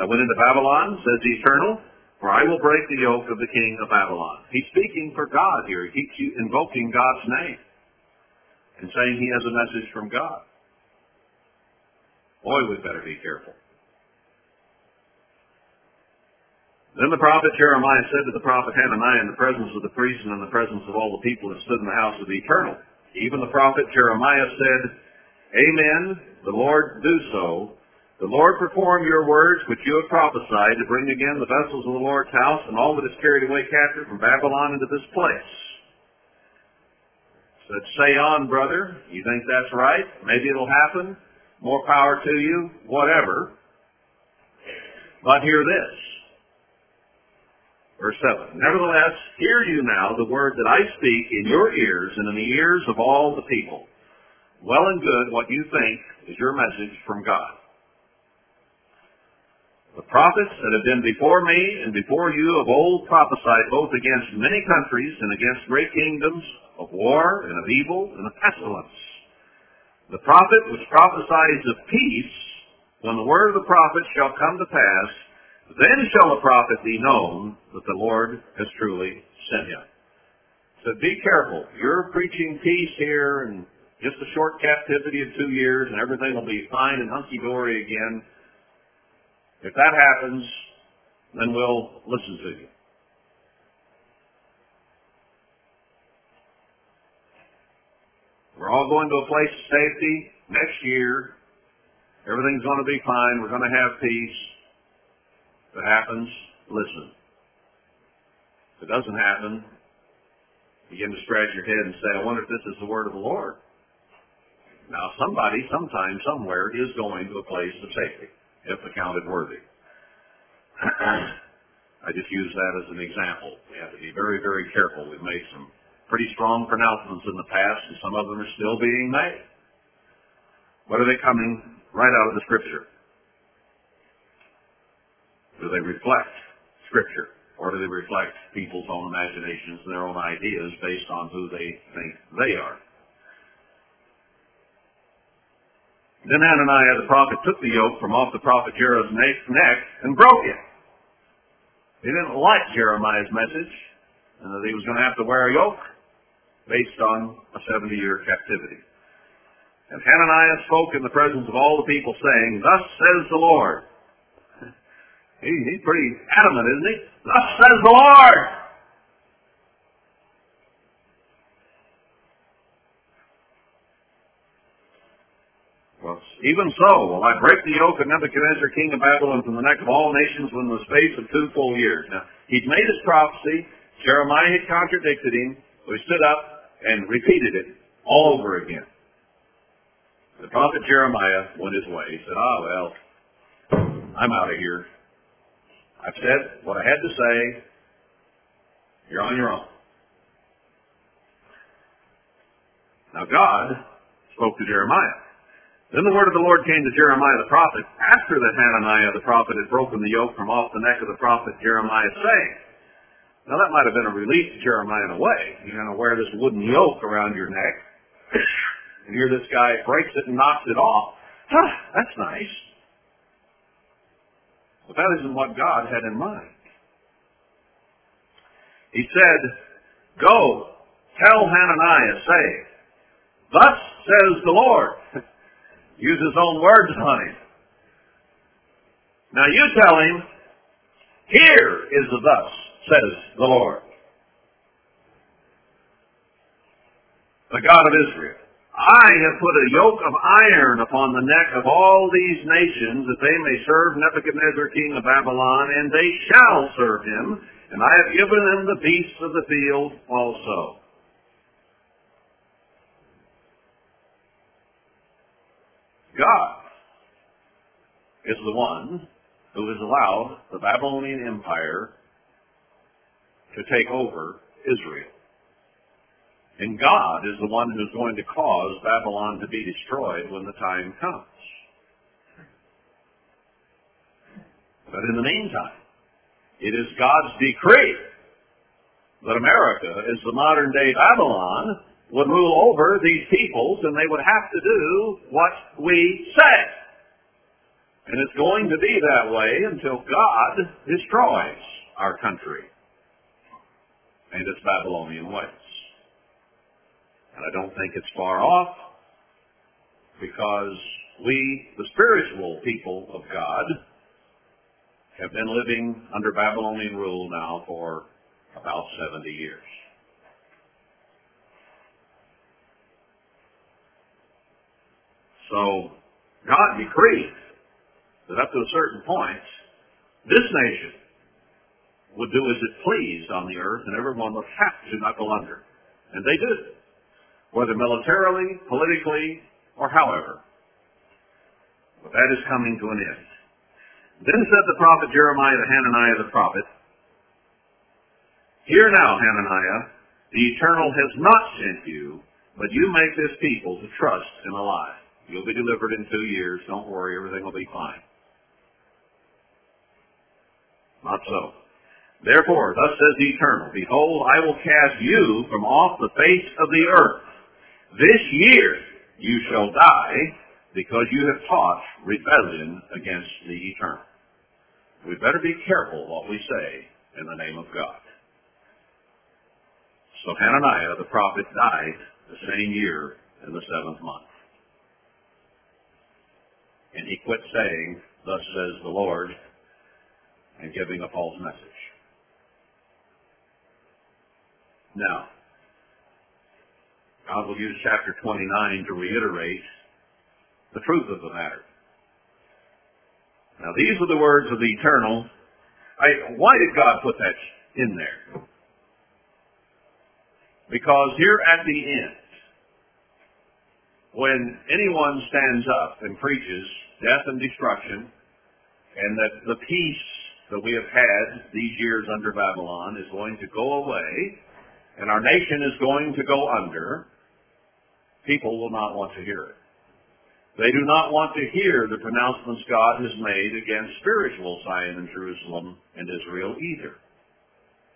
that went into Babylon, says the Eternal, for I will break the yoke of the king of Babylon. He's speaking for God here. He keeps invoking God's name and saying he has a message from God. Boy, we better be careful. Then the prophet Jeremiah said to the prophet Hananiah in the presence of the priests and in the presence of all the people that stood in the house of the eternal. Even the prophet Jeremiah said, Amen, the Lord do so. The Lord perform your words which you have prophesied to bring again the vessels of the Lord's house and all that is carried away captive from Babylon into this place. Said, say on, brother. You think that's right? Maybe it'll happen more power to you, whatever. But hear this. Verse 7. Nevertheless, hear you now the word that I speak in your ears and in the ears of all the people. Well and good what you think is your message from God. The prophets that have been before me and before you of old prophesied both against many countries and against great kingdoms of war and of evil and of pestilence the prophet which prophesies of peace, when the word of the prophet shall come to pass, then shall the prophet be known that the Lord has truly sent him. So be careful. You're preaching peace here and just a short captivity of two years and everything will be fine and hunky-dory again. If that happens, then we'll listen to you. We're all going to a place of safety next year. Everything's going to be fine. We're going to have peace. If it happens, listen. If it doesn't happen, begin to scratch your head and say, I wonder if this is the word of the Lord. Now, somebody, sometime, somewhere, is going to a place of safety, if accounted worthy. I just use that as an example. We have to be very, very careful. We've made some pretty strong pronouncements in the past, and some of them are still being made. What are they coming right out of the Scripture? Do they reflect Scripture? Or do they reflect people's own imaginations and their own ideas based on who they think they are? Then Hananiah the prophet took the yoke from off the prophet Jeremiah's neck and broke it. He didn't like Jeremiah's message, and that he was going to have to wear a yoke based on a 70-year captivity. And Hananiah spoke in the presence of all the people, saying, Thus says the Lord. He, he's pretty adamant, isn't he? Thus says the Lord. Well, even so, will I break the yoke of Nebuchadnezzar, king of Babylon, from the neck of all nations within the space of two full years. Now, he'd made his prophecy. Jeremiah had contradicted him. So he stood up and repeated it all over again. The prophet Jeremiah went his way. He said, ah, well, I'm out of here. I've said what I had to say. You're on your own. Now God spoke to Jeremiah. Then the word of the Lord came to Jeremiah the prophet after that Hananiah the prophet had broken the yoke from off the neck of the prophet Jeremiah saying, now that might have been a relief to Jeremiah in a way. You're going to wear this wooden yoke around your neck, and here this guy breaks it and knocks it off. Huh, that's nice. But that isn't what God had in mind. He said, Go, tell Hananiah, say, Thus says the Lord. Use his own words on him. Now you tell him, Here is the thus, says the Lord. The God of Israel. I have put a yoke of iron upon the neck of all these nations that they may serve Nebuchadnezzar king of Babylon, and they shall serve him, and I have given them the beasts of the field also. God is the one who has allowed the Babylonian Empire to take over Israel. And God is the one who's going to cause Babylon to be destroyed when the time comes. But in the meantime, it is God's decree that America, as the modern day Babylon, would rule over these peoples and they would have to do what we say. And it's going to be that way until God destroys our country and its Babylonian ways. And I don't think it's far off because we, the spiritual people of God, have been living under Babylonian rule now for about 70 years. So God decreed that up to a certain point, this nation would do as it pleased on the earth and everyone would have to knuckle under. And they did, whether militarily, politically, or however. But that is coming to an end. Then said the prophet Jeremiah to Hananiah the prophet, Hear now, Hananiah, the Eternal has not sent you, but you make this people to trust in a lie. You'll be delivered in two years. Don't worry, everything will be fine. Not so. Therefore, thus says the Eternal, Behold, I will cast you from off the face of the earth. This year you shall die, because you have taught rebellion against the Eternal. We better be careful what we say in the name of God. So Hananiah the prophet died the same year in the seventh month. And he quit saying, Thus says the Lord, and giving a false message. Now, God will use chapter 29 to reiterate the truth of the matter. Now, these are the words of the eternal. I, why did God put that in there? Because here at the end, when anyone stands up and preaches death and destruction, and that the peace that we have had these years under Babylon is going to go away, and our nation is going to go under, people will not want to hear it. They do not want to hear the pronouncements God has made against spiritual Zion and Jerusalem and Israel either.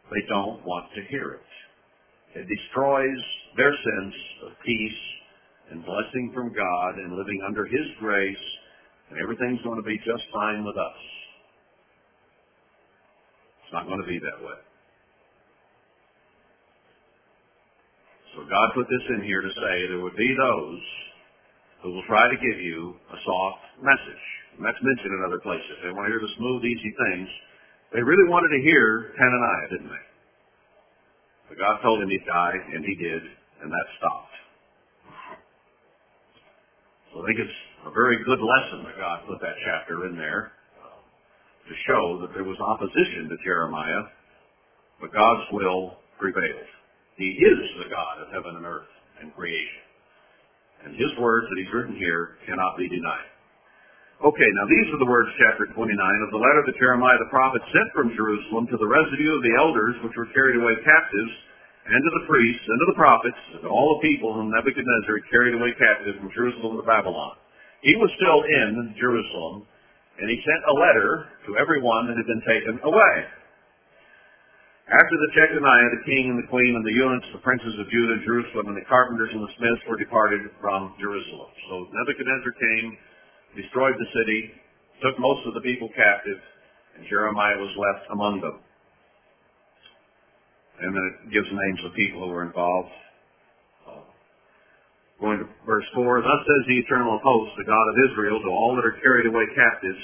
They don't want to hear it. It destroys their sense of peace and blessing from God and living under His grace, and everything's going to be just fine with us. It's not going to be that way. So God put this in here to say there would be those who will try to give you a soft message. And that's mentioned in other places. They want to hear the smooth, easy things. They really wanted to hear Hananiah, didn't they? But God told him he'd die, and he did, and that stopped. So I think it's a very good lesson that God put that chapter in there uh, to show that there was opposition to Jeremiah, but God's will prevailed. He is the God of heaven and earth and creation. And his words that he's written here cannot be denied. Okay, now these are the words, chapter 29, of the letter that Jeremiah the prophet sent from Jerusalem to the residue of the elders which were carried away captives, and to the priests, and to the prophets, and to all the people whom Nebuchadnezzar had carried away captive from Jerusalem to Babylon. He was still in Jerusalem, and he sent a letter to everyone that had been taken away. After the Jeconiah, the king and the queen and the eunuchs, the princes of Judah and Jerusalem, and the carpenters and the smiths were departed from Jerusalem. So Nebuchadnezzar came destroyed the city, took most of the people captive, and Jeremiah was left among them. And then it gives names of people who were involved. Uh, going to verse 4, Thus says the eternal host, the God of Israel, to all that are carried away captives,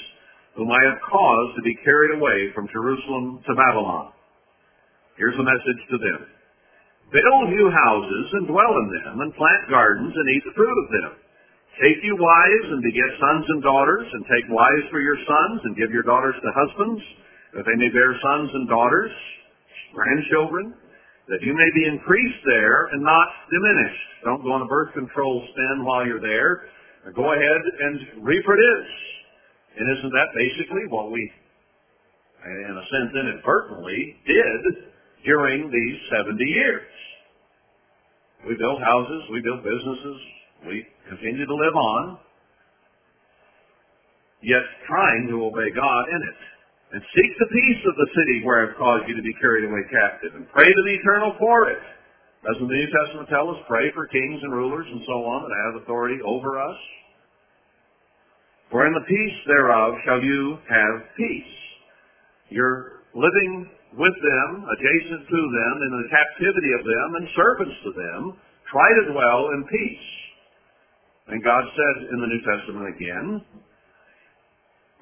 whom I have caused to be carried away from Jerusalem to Babylon. Here's a message to them. Build you houses and dwell in them, and plant gardens and eat the fruit of them. Take you wives and beget sons and daughters, and take wives for your sons, and give your daughters to husbands, that they may bear sons and daughters, grandchildren, that you may be increased there and not diminished. Don't go on a birth control spin while you're there. Go ahead and reproduce. And isn't that basically what we, in a sense inadvertently, did during these 70 years? We built houses, we built businesses, we continue to live on, yet trying to obey God in it. And seek the peace of the city where I've caused you to be carried away captive, and pray to the eternal for it. Doesn't the New Testament tell us pray for kings and rulers and so on that have authority over us? For in the peace thereof shall you have peace. You're living with them, adjacent to them, in the captivity of them, and servants to them. Try to dwell in peace. And God said in the New Testament again,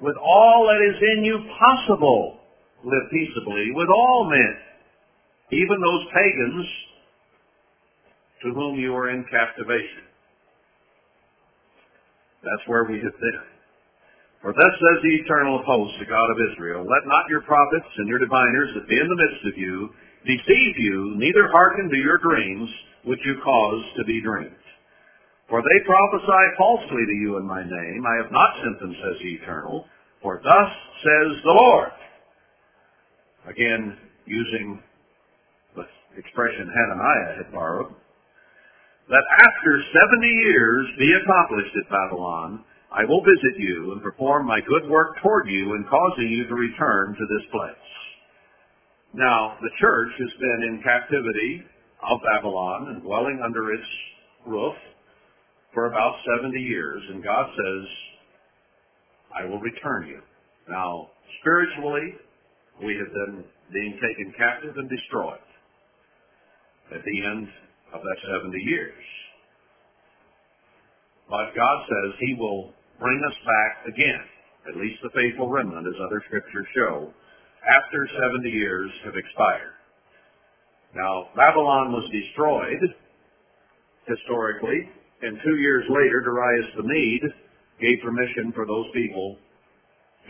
with all that is in you possible, live peaceably with all men, even those pagans to whom you are in captivation. That's where we have been. For thus says the eternal host, the God of Israel, let not your prophets and your diviners that be in the midst of you deceive you, neither hearken to your dreams, which you cause to be dreamed. For they prophesy falsely to you in my name. I have not sent them, says the Eternal. For thus says the Lord. Again, using the expression Hananiah had borrowed, that after 70 years be accomplished at Babylon, I will visit you and perform my good work toward you in causing you to return to this place. Now, the church has been in captivity of Babylon and dwelling under its roof for about 70 years, and God says, I will return you. Now, spiritually, we have been being taken captive and destroyed at the end of that 70 years. But God says He will bring us back again, at least the faithful remnant, as other scriptures show, after 70 years have expired. Now, Babylon was destroyed historically, and two years later, Darius the Mede gave permission for those people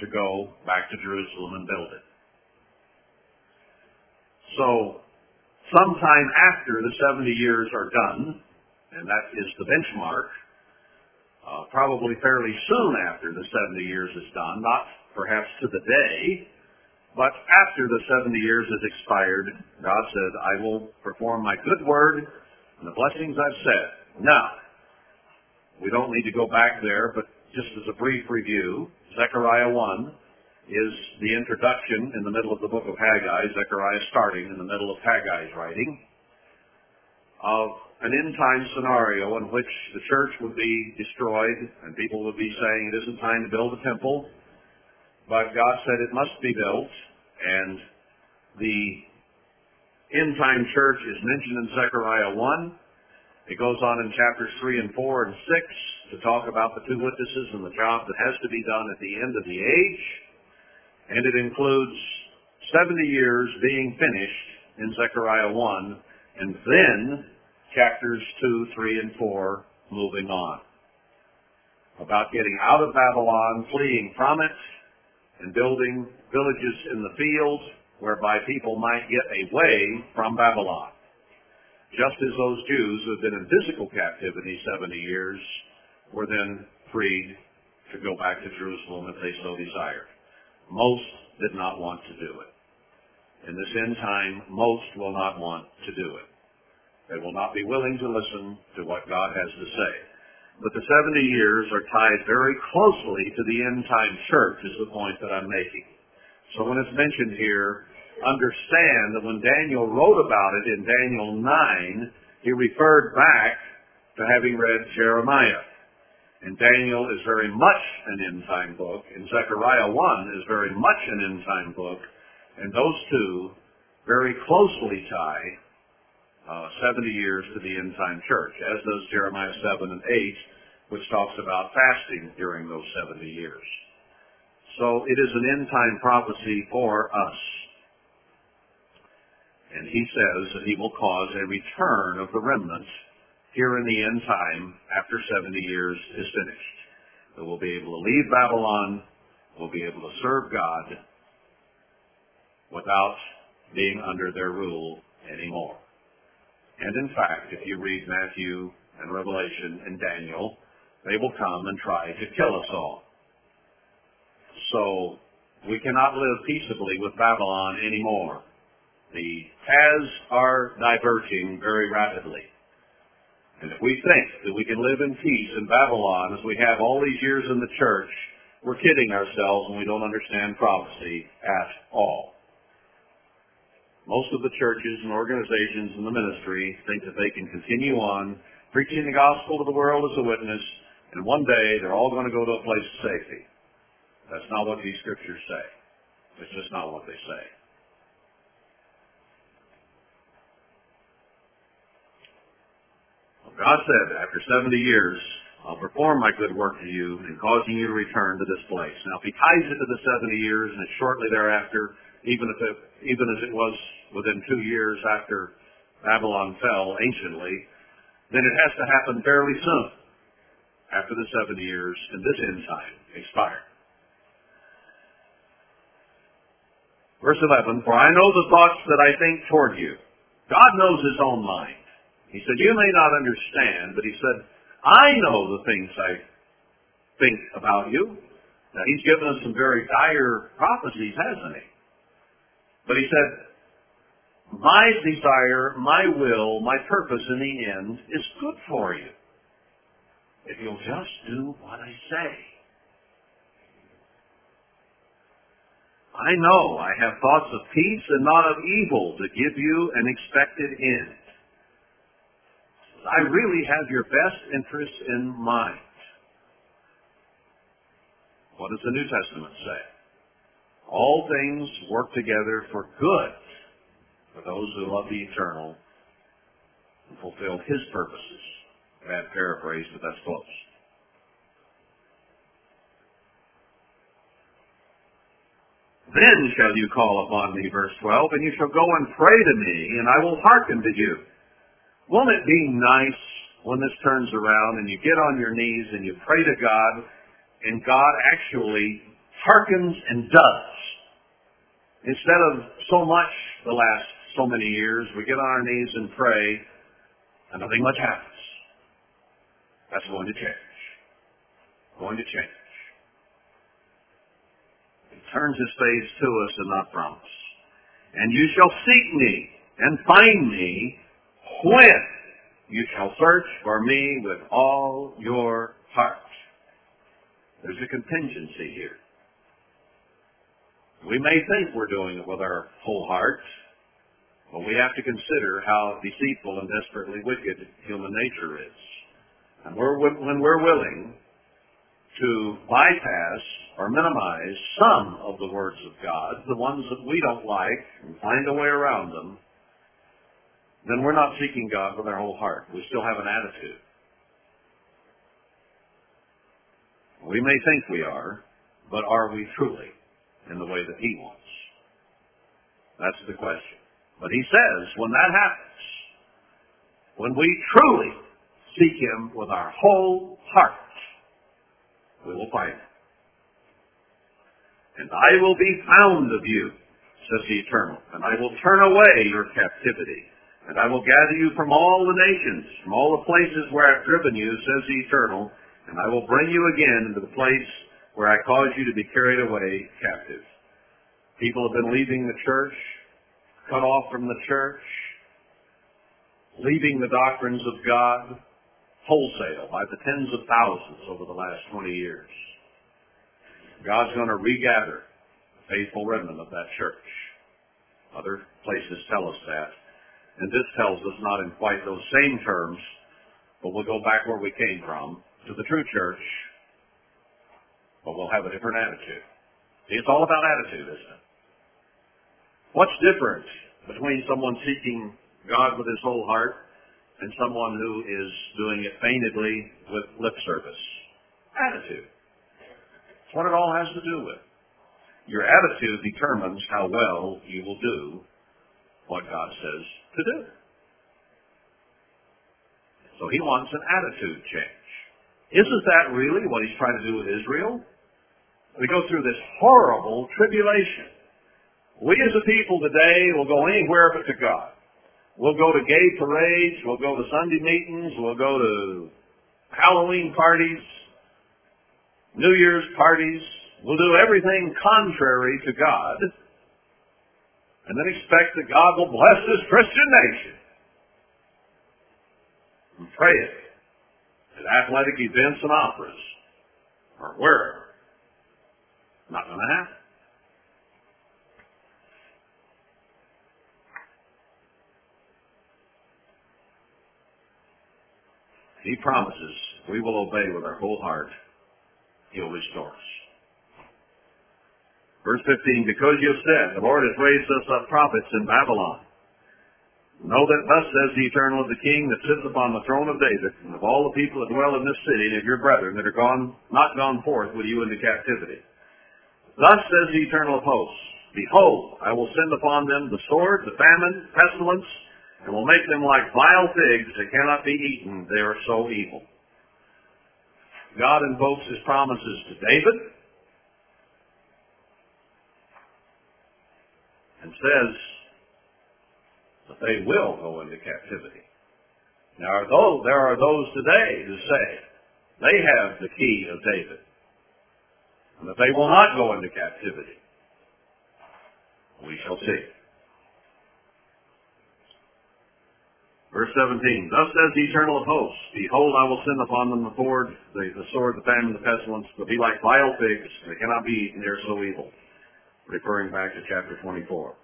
to go back to Jerusalem and build it. So, sometime after the 70 years are done, and that is the benchmark, uh, probably fairly soon after the 70 years is done, not perhaps to the day, but after the 70 years has expired, God said, I will perform my good word and the blessings I've said. Now, we don't need to go back there, but just as a brief review, Zechariah 1 is the introduction in the middle of the book of Haggai, Zechariah starting in the middle of Haggai's writing, of an end time scenario in which the church would be destroyed and people would be saying it isn't time to build a temple, but God said it must be built, and the end time church is mentioned in Zechariah 1. It goes on in chapters 3 and 4 and 6 to talk about the two witnesses and the job that has to be done at the end of the age. And it includes 70 years being finished in Zechariah 1, and then chapters 2, 3, and 4 moving on. About getting out of Babylon, fleeing from it, and building villages in the field whereby people might get away from Babylon. Just as those Jews who had been in physical captivity 70 years were then freed to go back to Jerusalem if they so desired. Most did not want to do it. In this end time, most will not want to do it. They will not be willing to listen to what God has to say. But the 70 years are tied very closely to the end time church is the point that I'm making. So when it's mentioned here, understand that when Daniel wrote about it in Daniel 9, he referred back to having read Jeremiah. And Daniel is very much an end time book, and Zechariah 1 is very much an end time book, and those two very closely tie uh, 70 years to the end time church, as does Jeremiah 7 and 8, which talks about fasting during those 70 years. So it is an end time prophecy for us. And he says that he will cause a return of the remnant here in the end time after 70 years is finished. That we'll be able to leave Babylon, we'll be able to serve God without being under their rule anymore. And in fact, if you read Matthew and Revelation and Daniel, they will come and try to kill us all. So we cannot live peaceably with Babylon anymore. The paths are diverging very rapidly. And if we think that we can live in peace in Babylon as we have all these years in the church, we're kidding ourselves and we don't understand prophecy at all. Most of the churches and organizations in the ministry think that they can continue on preaching the gospel to the world as a witness, and one day they're all going to go to a place of safety. That's not what these scriptures say. It's just not what they say. God said, after 70 years, I'll perform my good work to you in causing you to return to this place. Now, if he ties it to the 70 years and it's shortly thereafter, even if it, even as it was within two years after Babylon fell anciently, then it has to happen fairly soon after the seven years and this end time expired. Verse 11, For I know the thoughts that I think toward you. God knows his own mind. He said, you may not understand, but he said, I know the things I think about you. Now he's given us some very dire prophecies, hasn't he? But he said, my desire, my will, my purpose in the end is good for you. If you'll just do what I say. I know I have thoughts of peace and not of evil to give you an expected end. I really have your best interests in mind. What does the New Testament say? All things work together for good for those who love the eternal and fulfill his purposes. Bad paraphrase, but that's close. Then shall you call upon me, verse 12, and you shall go and pray to me, and I will hearken to you. Won't it be nice when this turns around and you get on your knees and you pray to God, and God actually hearkens and does? Instead of so much the last so many years, we get on our knees and pray, and nothing much happens. That's going to change. Going to change He turns his face to us and not from us. And you shall seek me and find me when you shall search for me with all your heart. There's a contingency here. We may think we're doing it with our whole heart, but we have to consider how deceitful and desperately wicked human nature is. And we're, when we're willing to bypass or minimize some of the words of God, the ones that we don't like, and find a way around them, then we're not seeking God with our whole heart. We still have an attitude. We may think we are, but are we truly in the way that He wants? That's the question. But He says when that happens, when we truly seek Him with our whole heart, we will find him. And I will be found of you, says the Eternal, and I will turn away your captivity. And I will gather you from all the nations, from all the places where I've driven you, says the Eternal, and I will bring you again into the place where I caused you to be carried away captive. People have been leaving the church, cut off from the church, leaving the doctrines of God, wholesale by the tens of thousands over the last 20 years. God's going to regather the faithful remnant of that church. Other places tell us that. And this tells us not in quite those same terms, but we'll go back where we came from to the true church, but we'll have a different attitude. See, it's all about attitude, isn't it? What's different between someone seeking God with his whole heart and someone who is doing it feignedly with lip service? Attitude. That's what it all has to do with. Your attitude determines how well you will do what God says to do. So he wants an attitude change. Isn't that really what he's trying to do with Israel? We go through this horrible tribulation. We as a people today will go anywhere but to God. We'll go to gay parades, we'll go to Sunday meetings, we'll go to Halloween parties, New Year's parties. We'll do everything contrary to God and then expect that God will bless this Christian nation. And pray it at athletic events and operas or wherever. Not going to happen. He promises we will obey with our whole heart. He'll restore us. Verse 15, because you have said, the Lord has raised us up prophets in Babylon. Know that thus says the eternal of the king that sits upon the throne of David, and of all the people that dwell in this city, and of your brethren that are gone, not gone forth with you into captivity. Thus says the eternal of hosts, Behold, I will send upon them the sword, the famine, pestilence, and will make them like vile figs that cannot be eaten. They are so evil. God invokes his promises to David and says that they will go into captivity. Now, though there are those today who say they have the key of David and that they will not go into captivity. We shall see. Verse 17, Thus says the eternal of hosts, Behold, I will send upon them the sword, the, the sword, the famine, the pestilence, to be like vile figs, they cannot be eaten, they are so evil. Referring back to chapter 24.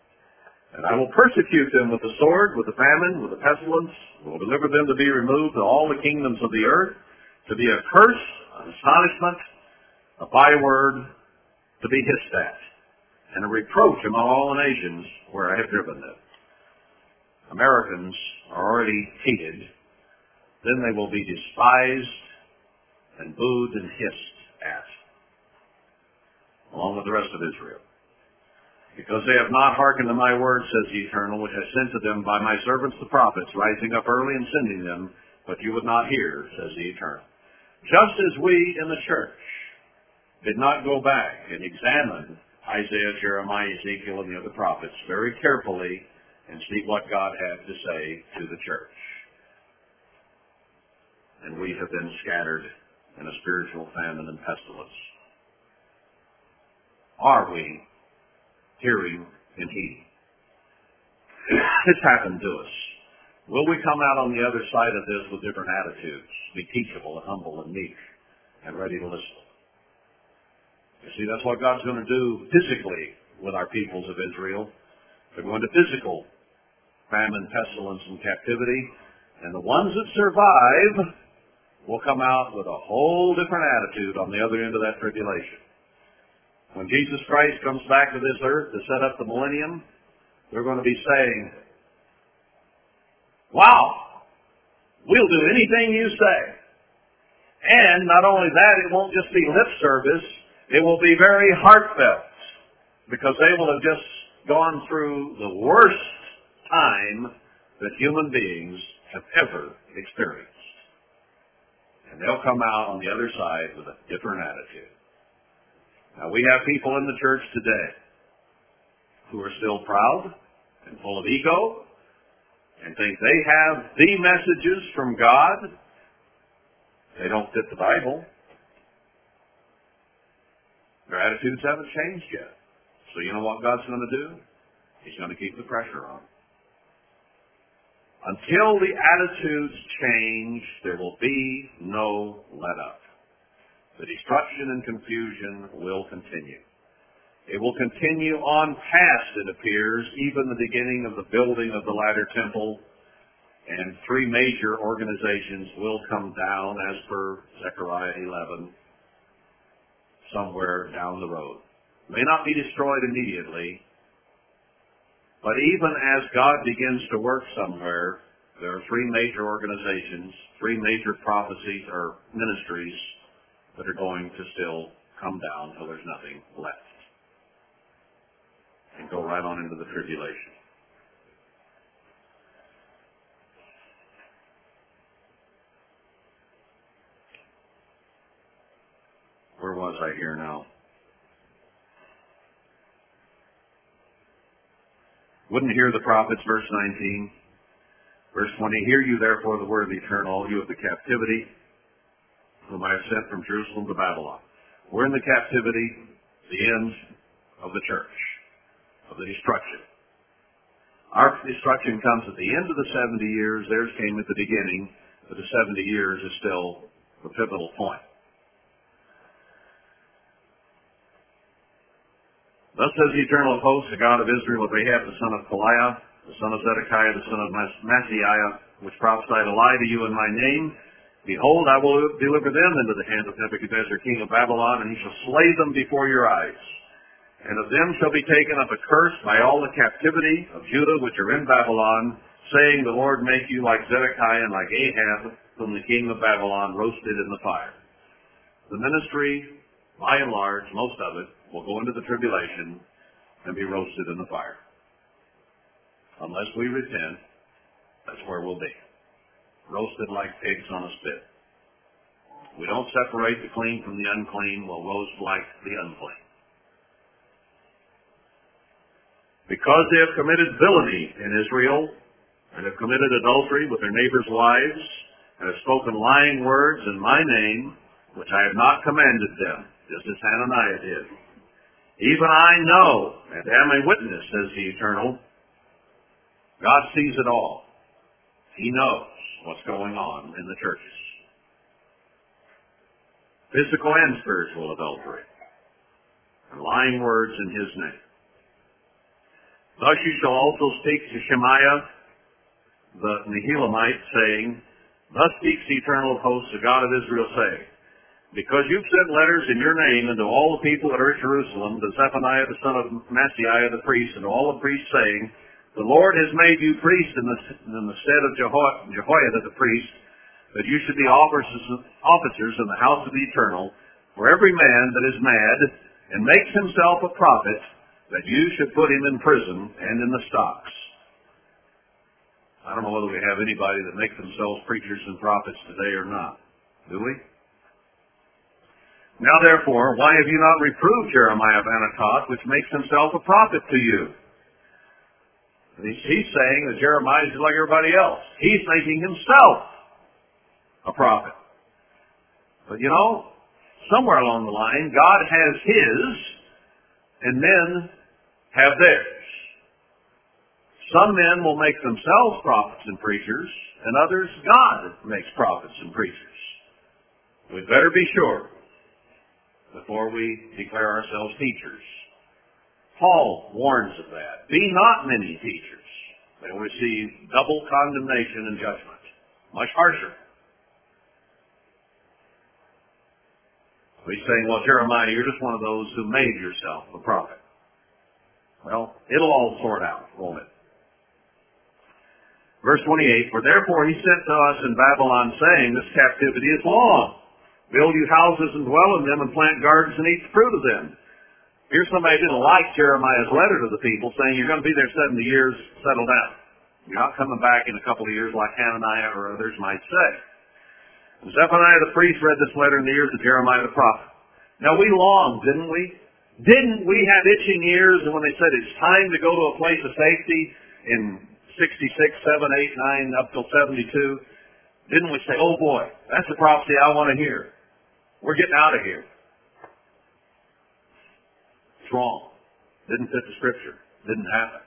And I will persecute them with the sword, with the famine, with the pestilence, and will deliver them to be removed to all the kingdoms of the earth, to be a curse, an astonishment, a byword, to be hissed at, and a reproach among all the nations where I have driven them. Americans are already hated, then they will be despised and booed and hissed at, along with the rest of Israel. Because they have not hearkened to my word, says the Eternal, which I sent to them by my servants the prophets, rising up early and sending them, but you would not hear, says the Eternal. Just as we in the church did not go back and examine Isaiah, Jeremiah, Ezekiel, and the other prophets very carefully and see what God had to say to the church. And we have been scattered in a spiritual famine and pestilence. Are we hearing and heeding? it's happened to us. Will we come out on the other side of this with different attitudes, be teachable and humble and meek and ready to listen? You see, that's what God's going to do physically with our peoples of Israel. They're going to physical famine, pestilence, and captivity. And the ones that survive will come out with a whole different attitude on the other end of that tribulation. When Jesus Christ comes back to this earth to set up the millennium, they're going to be saying, Wow, we'll do anything you say. And not only that, it won't just be lip service, it will be very heartfelt because they will have just gone through the worst time that human beings have ever experienced. And they'll come out on the other side with a different attitude. Now we have people in the church today who are still proud and full of ego and think they have the messages from God. They don't fit the Bible. Their attitudes haven't changed yet. So you know what God's going to do? He's going to keep the pressure on. Until the attitudes change, there will be no let up. The destruction and confusion will continue. It will continue on past, it appears, even the beginning of the building of the latter temple And three major organizations will come down as per Zechariah 11 somewhere down the road. May not be destroyed immediately, but even as God begins to work somewhere, there are three major organizations, three major prophecies or ministries that are going to still come down until there's nothing left. And go right on into the tribulation. Where was I here now? Wouldn't hear the prophets, verse 19. Verse 20, Hear you therefore the word of the eternal, you of the captivity, whom I have sent from Jerusalem to Babylon. We're in the captivity, the end of the church, of the destruction. Our destruction comes at the end of the 70 years. Theirs came at the beginning, but the 70 years is still the pivotal point. Thus says the eternal host, the God of Israel, of Ahab, the son of Kolaiah, the son of Zedekiah, the son of Maaseiah, which prophesied a lie to you in my name. Behold, I will deliver them into the hand of Nebuchadnezzar, king of Babylon, and he shall slay them before your eyes. And of them shall be taken up a curse by all the captivity of Judah which are in Babylon, saying, The Lord make you like Zedekiah and like Ahab, whom the king of Babylon roasted in the fire. The ministry, by and large, most of it, will go into the tribulation and be roasted in the fire. Unless we repent, that's where we'll be. Roasted like pigs on a spit. We don't separate the clean from the unclean, we'll roast like the unclean. Because they have committed villainy in Israel, and have committed adultery with their neighbors' wives, and have spoken lying words in my name, which I have not commanded them, just as Hananiah did. Even I know, and am a witness, says the Eternal. God sees it all. He knows what's going on in the churches. Physical and spiritual adultery. And lying words in his name. Thus you shall also speak to Shemaiah, the Nehelamite, saying, Thus speaks the eternal host, the God of Israel, saying, because you've sent letters in your name unto all the people that are at Jerusalem, to Zephaniah the son of Maaseiah the priest, and all the priests, saying, The Lord has made you priests in the, in the stead of Jeho- Jehoiada the priest, that you should be officers, officers in the house of the eternal, for every man that is mad and makes himself a prophet, that you should put him in prison and in the stocks. I don't know whether we have anybody that makes themselves preachers and prophets today or not. Do we? Now therefore, why have you not reproved Jeremiah of Anathoth, which makes himself a prophet to you? He's saying that Jeremiah is like everybody else. He's making himself a prophet. But you know, somewhere along the line, God has his, and men have theirs. Some men will make themselves prophets and preachers, and others God makes prophets and preachers. We'd better be sure before we declare ourselves teachers. Paul warns of that. Be not many teachers. They will receive double condemnation and judgment. Much harsher. He's saying, well, Jeremiah, you're just one of those who made yourself a prophet. Well, it'll all sort out, won't it? Verse 28, For therefore he sent to us in Babylon, saying, This captivity is long. Build you houses and dwell in them and plant gardens and eat the fruit of them. Here's somebody who didn't like Jeremiah's letter to the people saying you're going to be there 70 years, settle down. You're not coming back in a couple of years like Hananiah or others might say. And Zephaniah the priest read this letter in the ears of Jeremiah the prophet. Now we longed, didn't we? Didn't we have itching ears and when they said it's time to go to a place of safety in 66, 7, 8, 9, up till 72, didn't we say, oh boy, that's the prophecy I want to hear. We're getting out of here. It's wrong. Didn't fit the scripture. Didn't happen.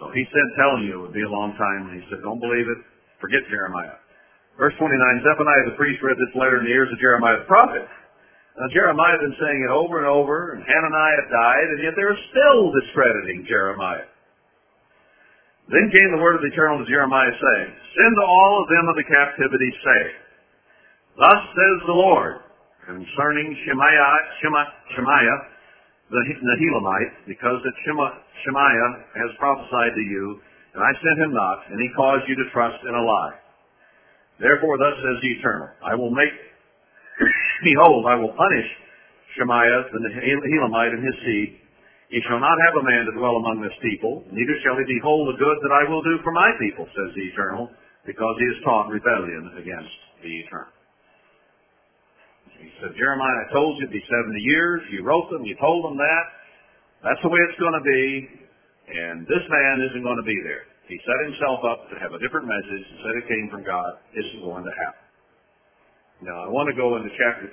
So he said telling you it would be a long time. And he said, don't believe it. Forget Jeremiah. Verse 29, Zephaniah the priest read this letter in the ears of Jeremiah the prophet. Now Jeremiah had been saying it over and over, and Hananiah died, and yet they were still discrediting Jeremiah. Then came the word of the Eternal to Jeremiah saying, Send all of them of the captivity, say, Thus says the Lord, concerning Shemaiah, Shemaiah the Nehelamite, because that Shemaiah has prophesied to you, and I sent him not, and he caused you to trust in a lie. Therefore, thus says the Eternal, I will make, behold, I will punish Shemaiah the Nehelamite and his seed. He shall not have a man to dwell among this people, neither shall he behold the good that I will do for my people, says the Eternal, because he has taught rebellion against the Eternal. He said, Jeremiah, I told you it'd be 70 years. You wrote them. You told them that. That's the way it's going to be. And this man isn't going to be there. He set himself up to have a different message and said it came from God. This is going to happen. Now, I want to go into chapter 30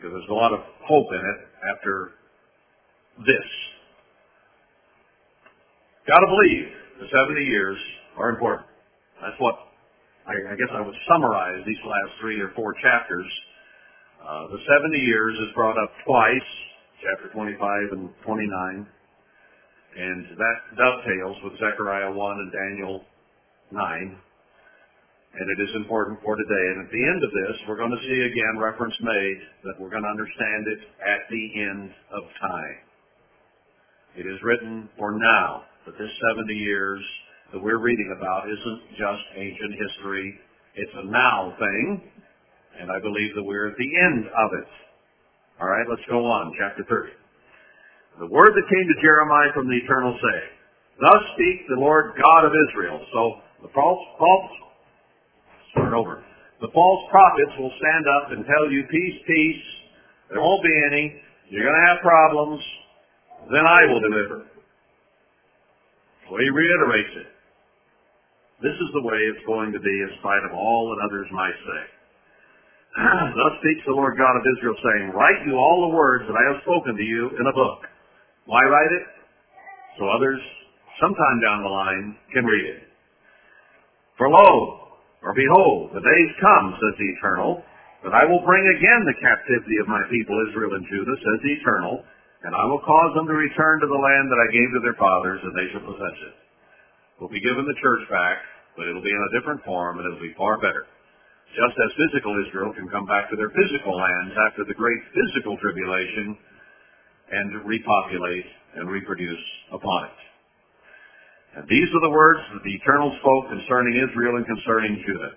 because there's a lot of hope in it after this. Got to believe the 70 years are important. That's what I, I guess I would summarize these last three or four chapters uh, the 70 years is brought up twice, chapter 25 and 29, and that dovetails with Zechariah 1 and Daniel 9, and it is important for today. And at the end of this, we're going to see again reference made that we're going to understand it at the end of time. It is written for now, that this 70 years that we're reading about isn't just ancient history. It's a now thing, and I believe that we're at the end of it. All right, let's go on. Chapter 30. The word that came to Jeremiah from the eternal say, Thus speak the Lord God of Israel. So the false, false, start over. The false prophets will stand up and tell you, peace, peace. There won't be any. You're going to have problems. Then I will deliver. So he reiterates it. This is the way it's going to be in spite of all that others might say. Thus speaks the Lord God of Israel, saying, Write you all the words that I have spoken to you in a book. Why write it? So others, sometime down the line, can read it. For lo, or behold, the days come, says the Eternal, that I will bring again the captivity of my people Israel and Judah, says the Eternal, and I will cause them to return to the land that I gave to their fathers, and they shall possess it. We'll be given the church back, but it'll be in a different form, and it'll be far better just as physical Israel can come back to their physical lands after the great physical tribulation and repopulate and reproduce upon it. And these are the words that the Eternal spoke concerning Israel and concerning Judah.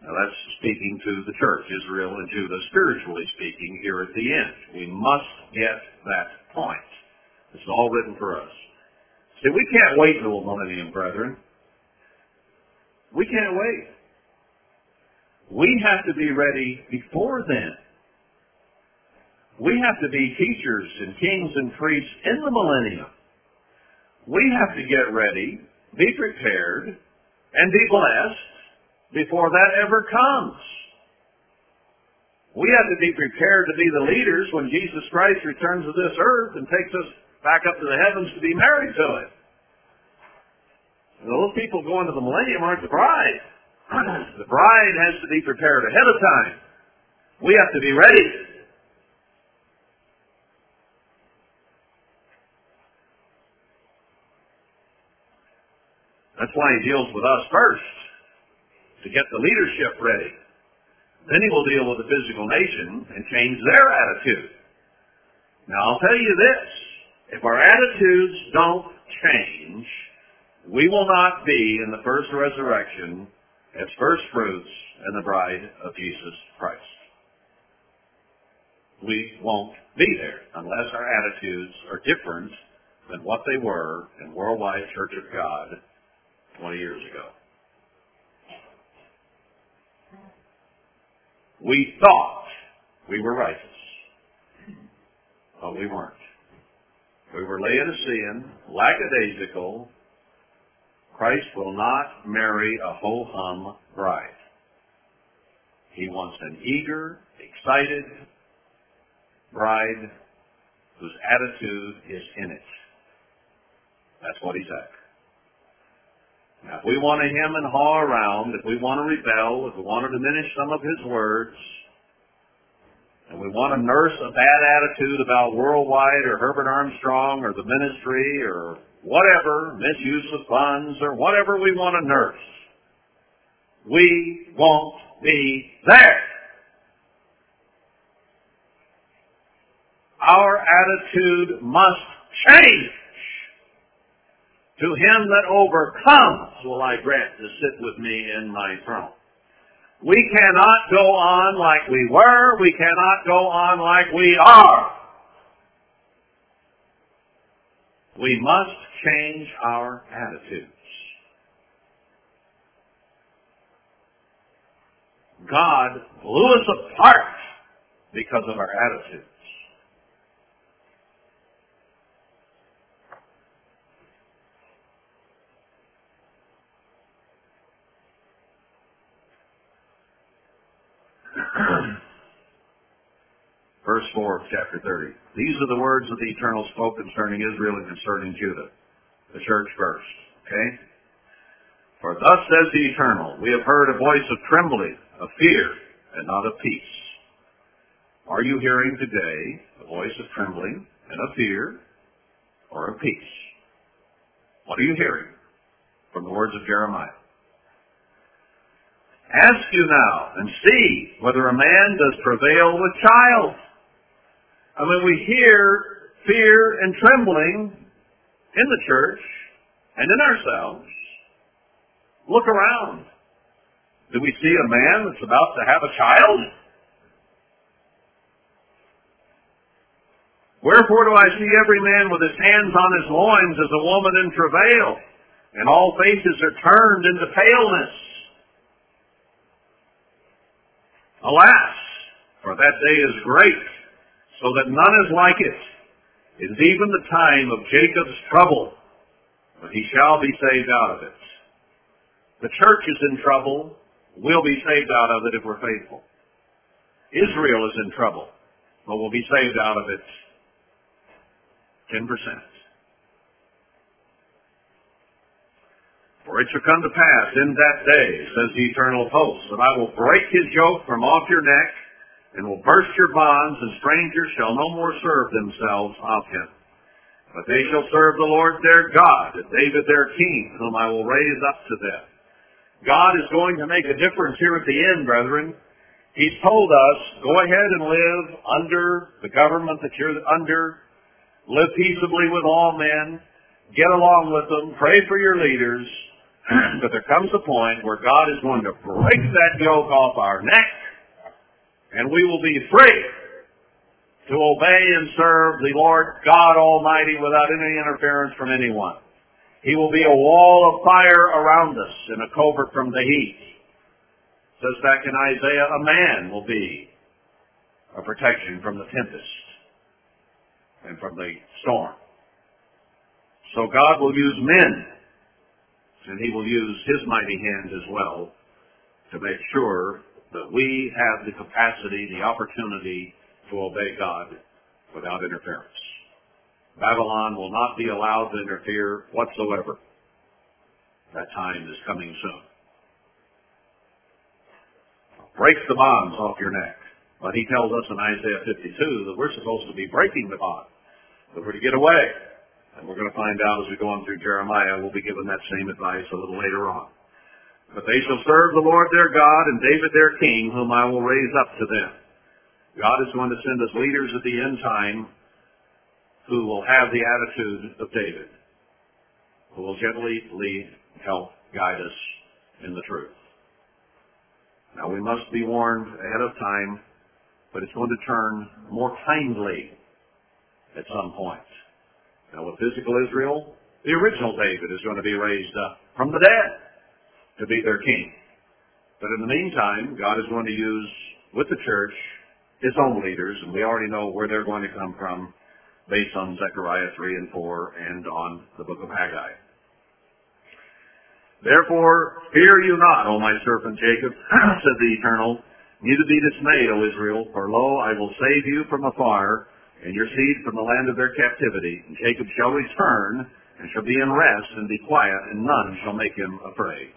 Now that's speaking to the church, Israel and Judah, spiritually speaking, here at the end. We must get that point. It's all written for us. See, we can't wait until the millennium, brethren. We can't wait. We have to be ready before then. We have to be teachers and kings and priests in the millennium. We have to get ready, be prepared, and be blessed before that ever comes. We have to be prepared to be the leaders when Jesus Christ returns to this earth and takes us back up to the heavens to be married to Him. Those people going to the millennium aren't the bride. The bride has to be prepared ahead of time. We have to be ready. That's why he deals with us first, to get the leadership ready. Then he will deal with the physical nation and change their attitude. Now I'll tell you this, if our attitudes don't change, we will not be in the first resurrection as first fruits and the bride of Jesus Christ. We won't be there unless our attitudes are different than what they were in Worldwide Church of God 20 years ago. We thought we were righteous, but we weren't. We were Laodicean, lackadaisical, Christ will not marry a ho-hum bride. He wants an eager, excited bride whose attitude is in it. That's what he's after. Now, if we want to hem and haw around, if we want to rebel, if we want to diminish some of his words, and we want to nurse a bad attitude about worldwide or Herbert Armstrong or the ministry or whatever, misuse of funds or whatever we want to nurse, we won't be there. Our attitude must change. To him that overcomes will I grant to sit with me in my throne. We cannot go on like we were. We cannot go on like we are. We must change our attitudes. God blew us apart because of our attitudes. Verse 4 of chapter 30. These are the words of the eternal spoke concerning Israel and concerning Judah. The church first. Okay? For thus says the eternal, we have heard a voice of trembling, of fear, and not of peace. Are you hearing today a voice of trembling and of fear or of peace? What are you hearing from the words of Jeremiah? Ask you now and see whether a man does prevail with child. I mean, we hear fear and trembling in the church and in ourselves. Look around. Do we see a man that's about to have a child? Wherefore do I see every man with his hands on his loins as a woman in travail, and all faces are turned into paleness. Alas, for that day is great, so that none is like it. It is even the time of Jacob's trouble, but he shall be saved out of it. The church is in trouble. We'll be saved out of it if we're faithful. Israel is in trouble, but we'll be saved out of it 10%. For it shall come to pass in that day, says the eternal host, that I will break his yoke from off your neck and will burst your bonds, and strangers shall no more serve themselves of him. But they shall serve the Lord their God, and David their king, whom I will raise up to them. God is going to make a difference here at the end, brethren. He's told us, go ahead and live under the government that you're under. Live peaceably with all men. Get along with them. Pray for your leaders. but there comes a point where God is going to break that yoke off our neck and we will be free to obey and serve the Lord God Almighty without any interference from anyone. He will be a wall of fire around us and a covert from the heat. It says back in Isaiah, a man will be a protection from the tempest and from the storm. So God will use men, and he will use his mighty hand as well to make sure that we have the capacity, the opportunity to obey God without interference. Babylon will not be allowed to interfere whatsoever. That time is coming soon. Break the bonds off your neck. But he tells us in Isaiah 52 that we're supposed to be breaking the bond. That we're to get away. And we're going to find out as we go on through Jeremiah, we'll be given that same advice a little later on. But they shall serve the Lord their God and David their king, whom I will raise up to them. God is going to send us leaders at the end time who will have the attitude of David, who will gently lead, help, guide us in the truth. Now we must be warned ahead of time, but it's going to turn more kindly at some point. Now with physical Israel, the original David is going to be raised up from the dead to be their king. But in the meantime, God is going to use with the church his own leaders, and we already know where they're going to come from based on Zechariah 3 and 4 and on the book of Haggai. Therefore, fear you not, O my servant Jacob, said the Eternal, neither be dismayed, O Israel, for lo, I will save you from afar, and your seed from the land of their captivity. And Jacob shall return, and shall be in rest, and be quiet, and none shall make him afraid.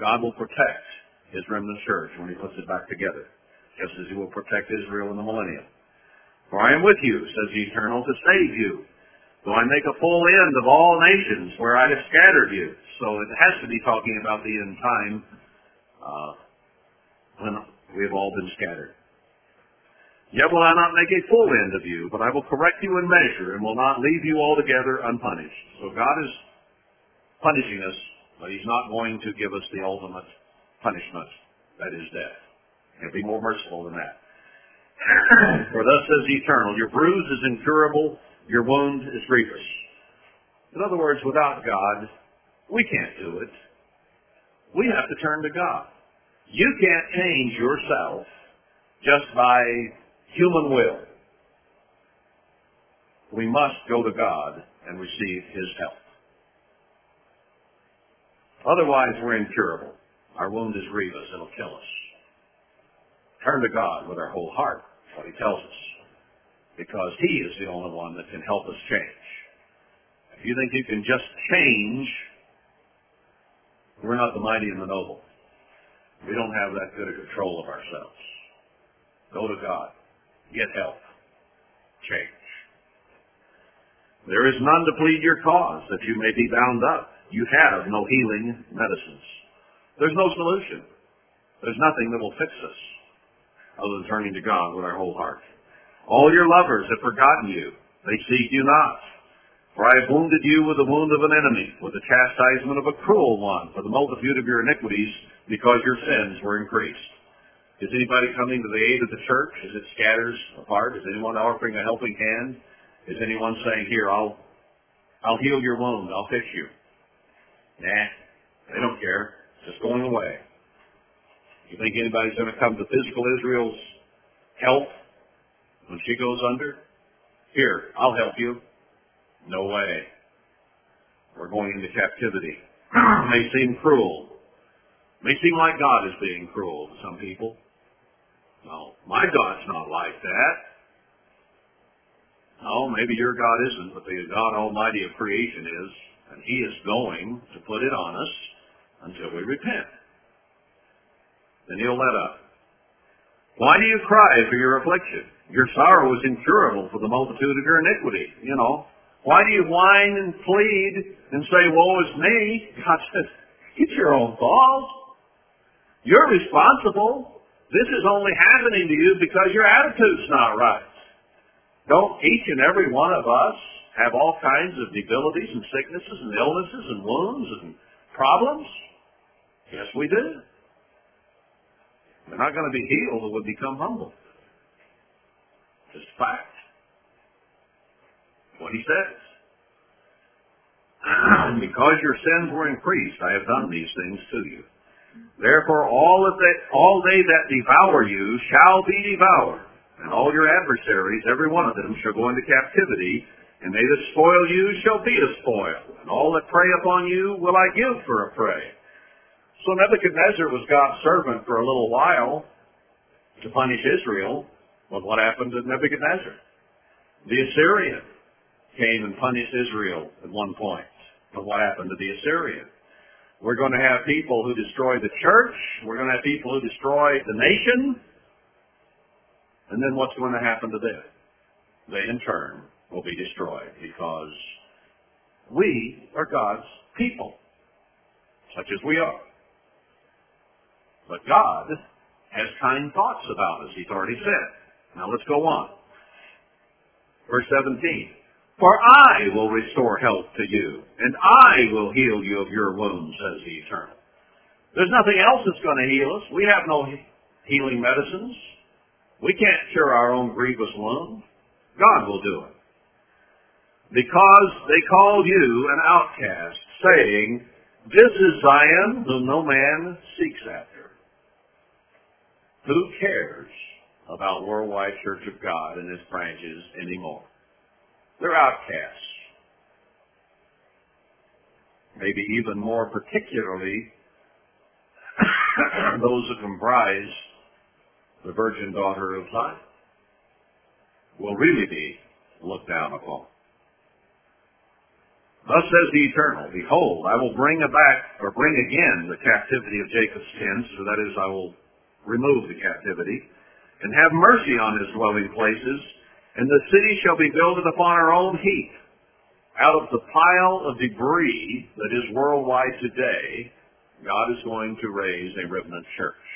God will protect his remnant church when he puts it back together. just as he will protect Israel in the millennium. For I am with you, says the Eternal, to save you. Though I make a full end of all nations where I have scattered you. So it has to be talking about the end time uh, when we have all been scattered. Yet will I not make a full end of you, but I will correct you in measure and will not leave you altogether unpunished. So God is punishing us, but he's not going to give us the ultimate punishment, that is death. He'll be more merciful than that. For thus says the Eternal, your bruise is incurable, your wound is grievous. In other words, without God, we can't do it. We have to turn to God. You can't change yourself just by human will. We must go to God and receive His help. Otherwise, we're incurable. Our wound is grievous. It'll kill us. Turn to God with our whole heart what he tells us. Because he is the only one that can help us change. If you think you can just change, we're not the mighty and the noble. We don't have that good a control of ourselves. Go to God. Get help. Change. There is none to plead your cause that you may be bound up. You have no healing medicines. There's no solution. There's nothing that will fix us other than turning to God with our whole heart. All your lovers have forgotten you. They seek you not. For I have wounded you with the wound of an enemy, with the chastisement of a cruel one, for the multitude of your iniquities, because your sins were increased. Is anybody coming to the aid of the church as it scatters apart? Is anyone offering a helping hand? Is anyone saying, here, I'll, I'll heal your wound, I'll fix you? Nah, they don't care. It's just going away. You think anybody's going to come to physical Israel's help when she goes under? Here, I'll help you. No way. We're going into captivity. may seem cruel. May seem like God is being cruel to some people. No, my God's not like that. No, maybe your God isn't, but the God Almighty of creation is, and He is going to put it on us until we repent then he'll let up. Why do you cry for your affliction? Your sorrow is incurable for the multitude of your iniquity. You know, why do you whine and plead and say, woe is me? God says, it's your own fault. You're responsible. This is only happening to you because your attitude's not right. Don't each and every one of us have all kinds of debilities and sicknesses and illnesses and wounds and problems? Yes, we do. We're not going to be healed or would become humble. Just fact. What he says. because your sins were increased, I have done these things to you. Therefore, all that all they that devour you shall be devoured, and all your adversaries, every one of them, shall go into captivity, and they that spoil you shall be a spoil, and all that prey upon you will I give for a prey. So Nebuchadnezzar was God's servant for a little while to punish Israel. But what happened to Nebuchadnezzar? The Assyrian came and punished Israel at one point. But what happened to the Assyrian? We're going to have people who destroy the church. We're going to have people who destroy the nation. And then what's going to happen to them? They in turn will be destroyed because we are God's people, such as we are. But God has kind thoughts about us, he's already said. Now let's go on. Verse 17. For I will restore health to you, and I will heal you of your wounds, says the Eternal. There's nothing else that's going to heal us. We have no healing medicines. We can't cure our own grievous wound. God will do it. Because they called you an outcast, saying, This is Zion, whom no man seeks after. Who cares about Worldwide Church of God and its branches anymore? They're outcasts. Maybe even more particularly those who comprise the virgin daughter of Zion will really be looked down upon. Thus says the Eternal, Behold, I will bring back, or bring again the captivity of Jacob's tents, so that is, I will remove the captivity, and have mercy on his dwelling places, and the city shall be builded upon her own heap. Out of the pile of debris that is worldwide today, God is going to raise a remnant church.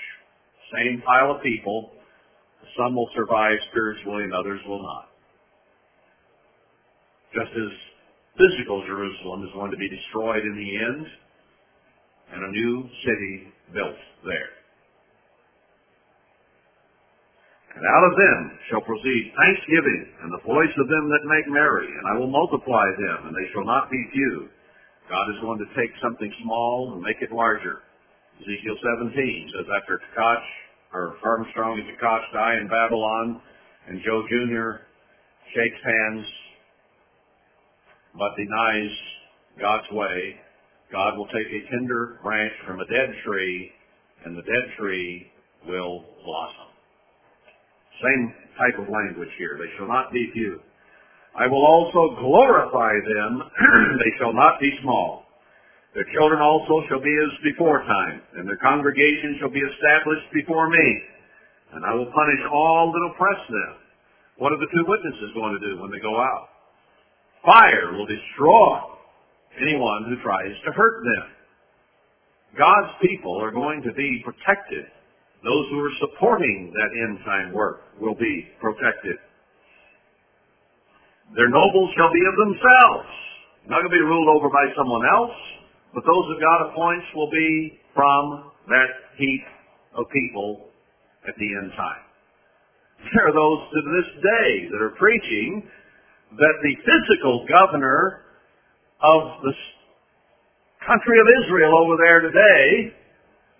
Same pile of people. Some will survive spiritually and others will not. Just as physical Jerusalem is going to be destroyed in the end, and a new city built there. And out of them shall proceed thanksgiving and the voice of them that make merry, and I will multiply them, and they shall not be few. God is going to take something small and make it larger. Ezekiel 17 says after Tkach, or Armstrong and Tkach die in Babylon, and Joe Jr. shakes hands but denies God's way, God will take a tender branch from a dead tree, and the dead tree will blossom. Same type of language here. They shall not be few. I will also glorify them. they shall not be small. Their children also shall be as before time, and their congregation shall be established before me. And I will punish all that oppress them. What are the two witnesses going to do when they go out? Fire will destroy anyone who tries to hurt them. God's people are going to be protected those who are supporting that end time work will be protected. Their nobles shall be of themselves, not going to be ruled over by someone else, but those that God appoints will be from that heap of people at the end time. There are those to this day that are preaching that the physical governor of the country of Israel over there today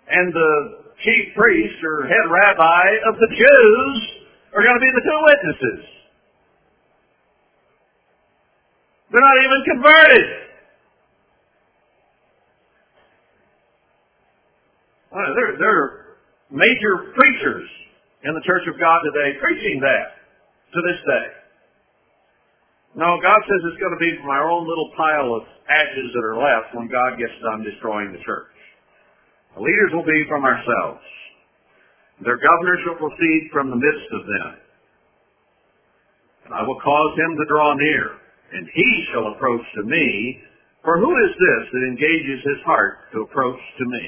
and the chief priest or head rabbi of the Jews are going to be the two witnesses. They're not even converted. Well, there are major preachers in the Church of God today preaching that to this day. No, God says it's going to be from our own little pile of ashes that are left when God gets done destroying the church. The leaders will be from ourselves. Their governors shall proceed from the midst of them. And I will cause him to draw near, and he shall approach to me. For who is this that engages his heart to approach to me?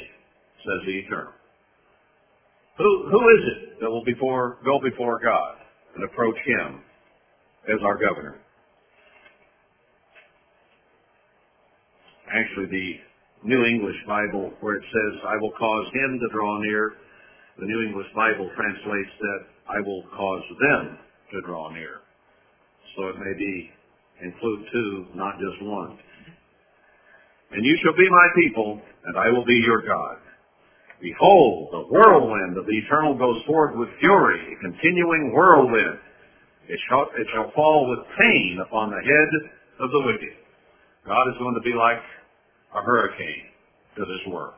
Says the Eternal. Who, who is it that will before, go before God and approach him as our governor? Actually, the New English Bible where it says, I will cause him to draw near. The New English Bible translates that, I will cause them to draw near. So it may be include two, not just one. And you shall be my people, and I will be your God. Behold, the whirlwind of the eternal goes forth with fury, a continuing whirlwind. It shall, it shall fall with pain upon the head of the wicked. God is going to be like a hurricane to this world.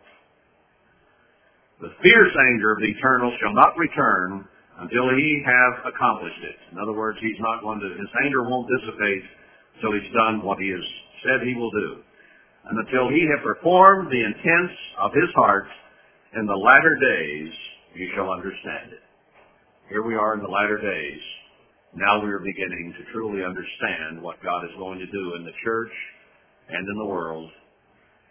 The fierce anger of the eternal shall not return until he have accomplished it. In other words, he's not going to, his anger won't dissipate until he's done what he has said he will do. And until he have performed the intents of his heart in the latter days, you shall understand it. Here we are in the latter days. Now we are beginning to truly understand what God is going to do in the church and in the world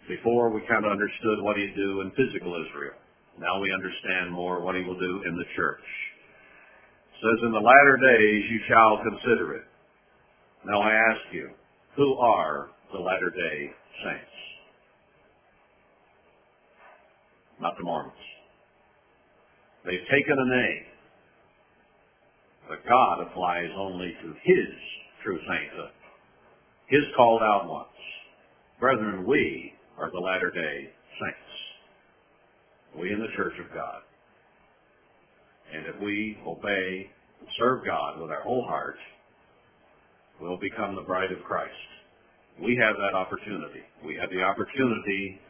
before we kind of understood what he'd do in physical Israel. Now we understand more what he will do in the church. It says, in the latter days you shall consider it. Now I ask you, who are the latter day saints? Not the Mormons. They've taken a name, but God applies only to His true sainthood, His called out ones. Brethren, we are the latter day saints. We in the church of God. And if we obey and serve God with our whole heart, we'll become the bride of Christ. We have that opportunity. We have the opportunity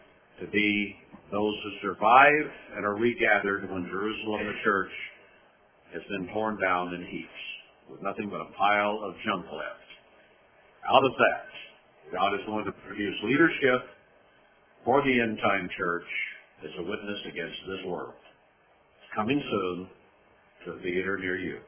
to be those who survive and are regathered when Jerusalem, the church, has been torn down in heaps with nothing but a pile of junk left. Out of that, God is going to produce leadership for the end time church is a witness against this world. It's coming soon to a theater near you.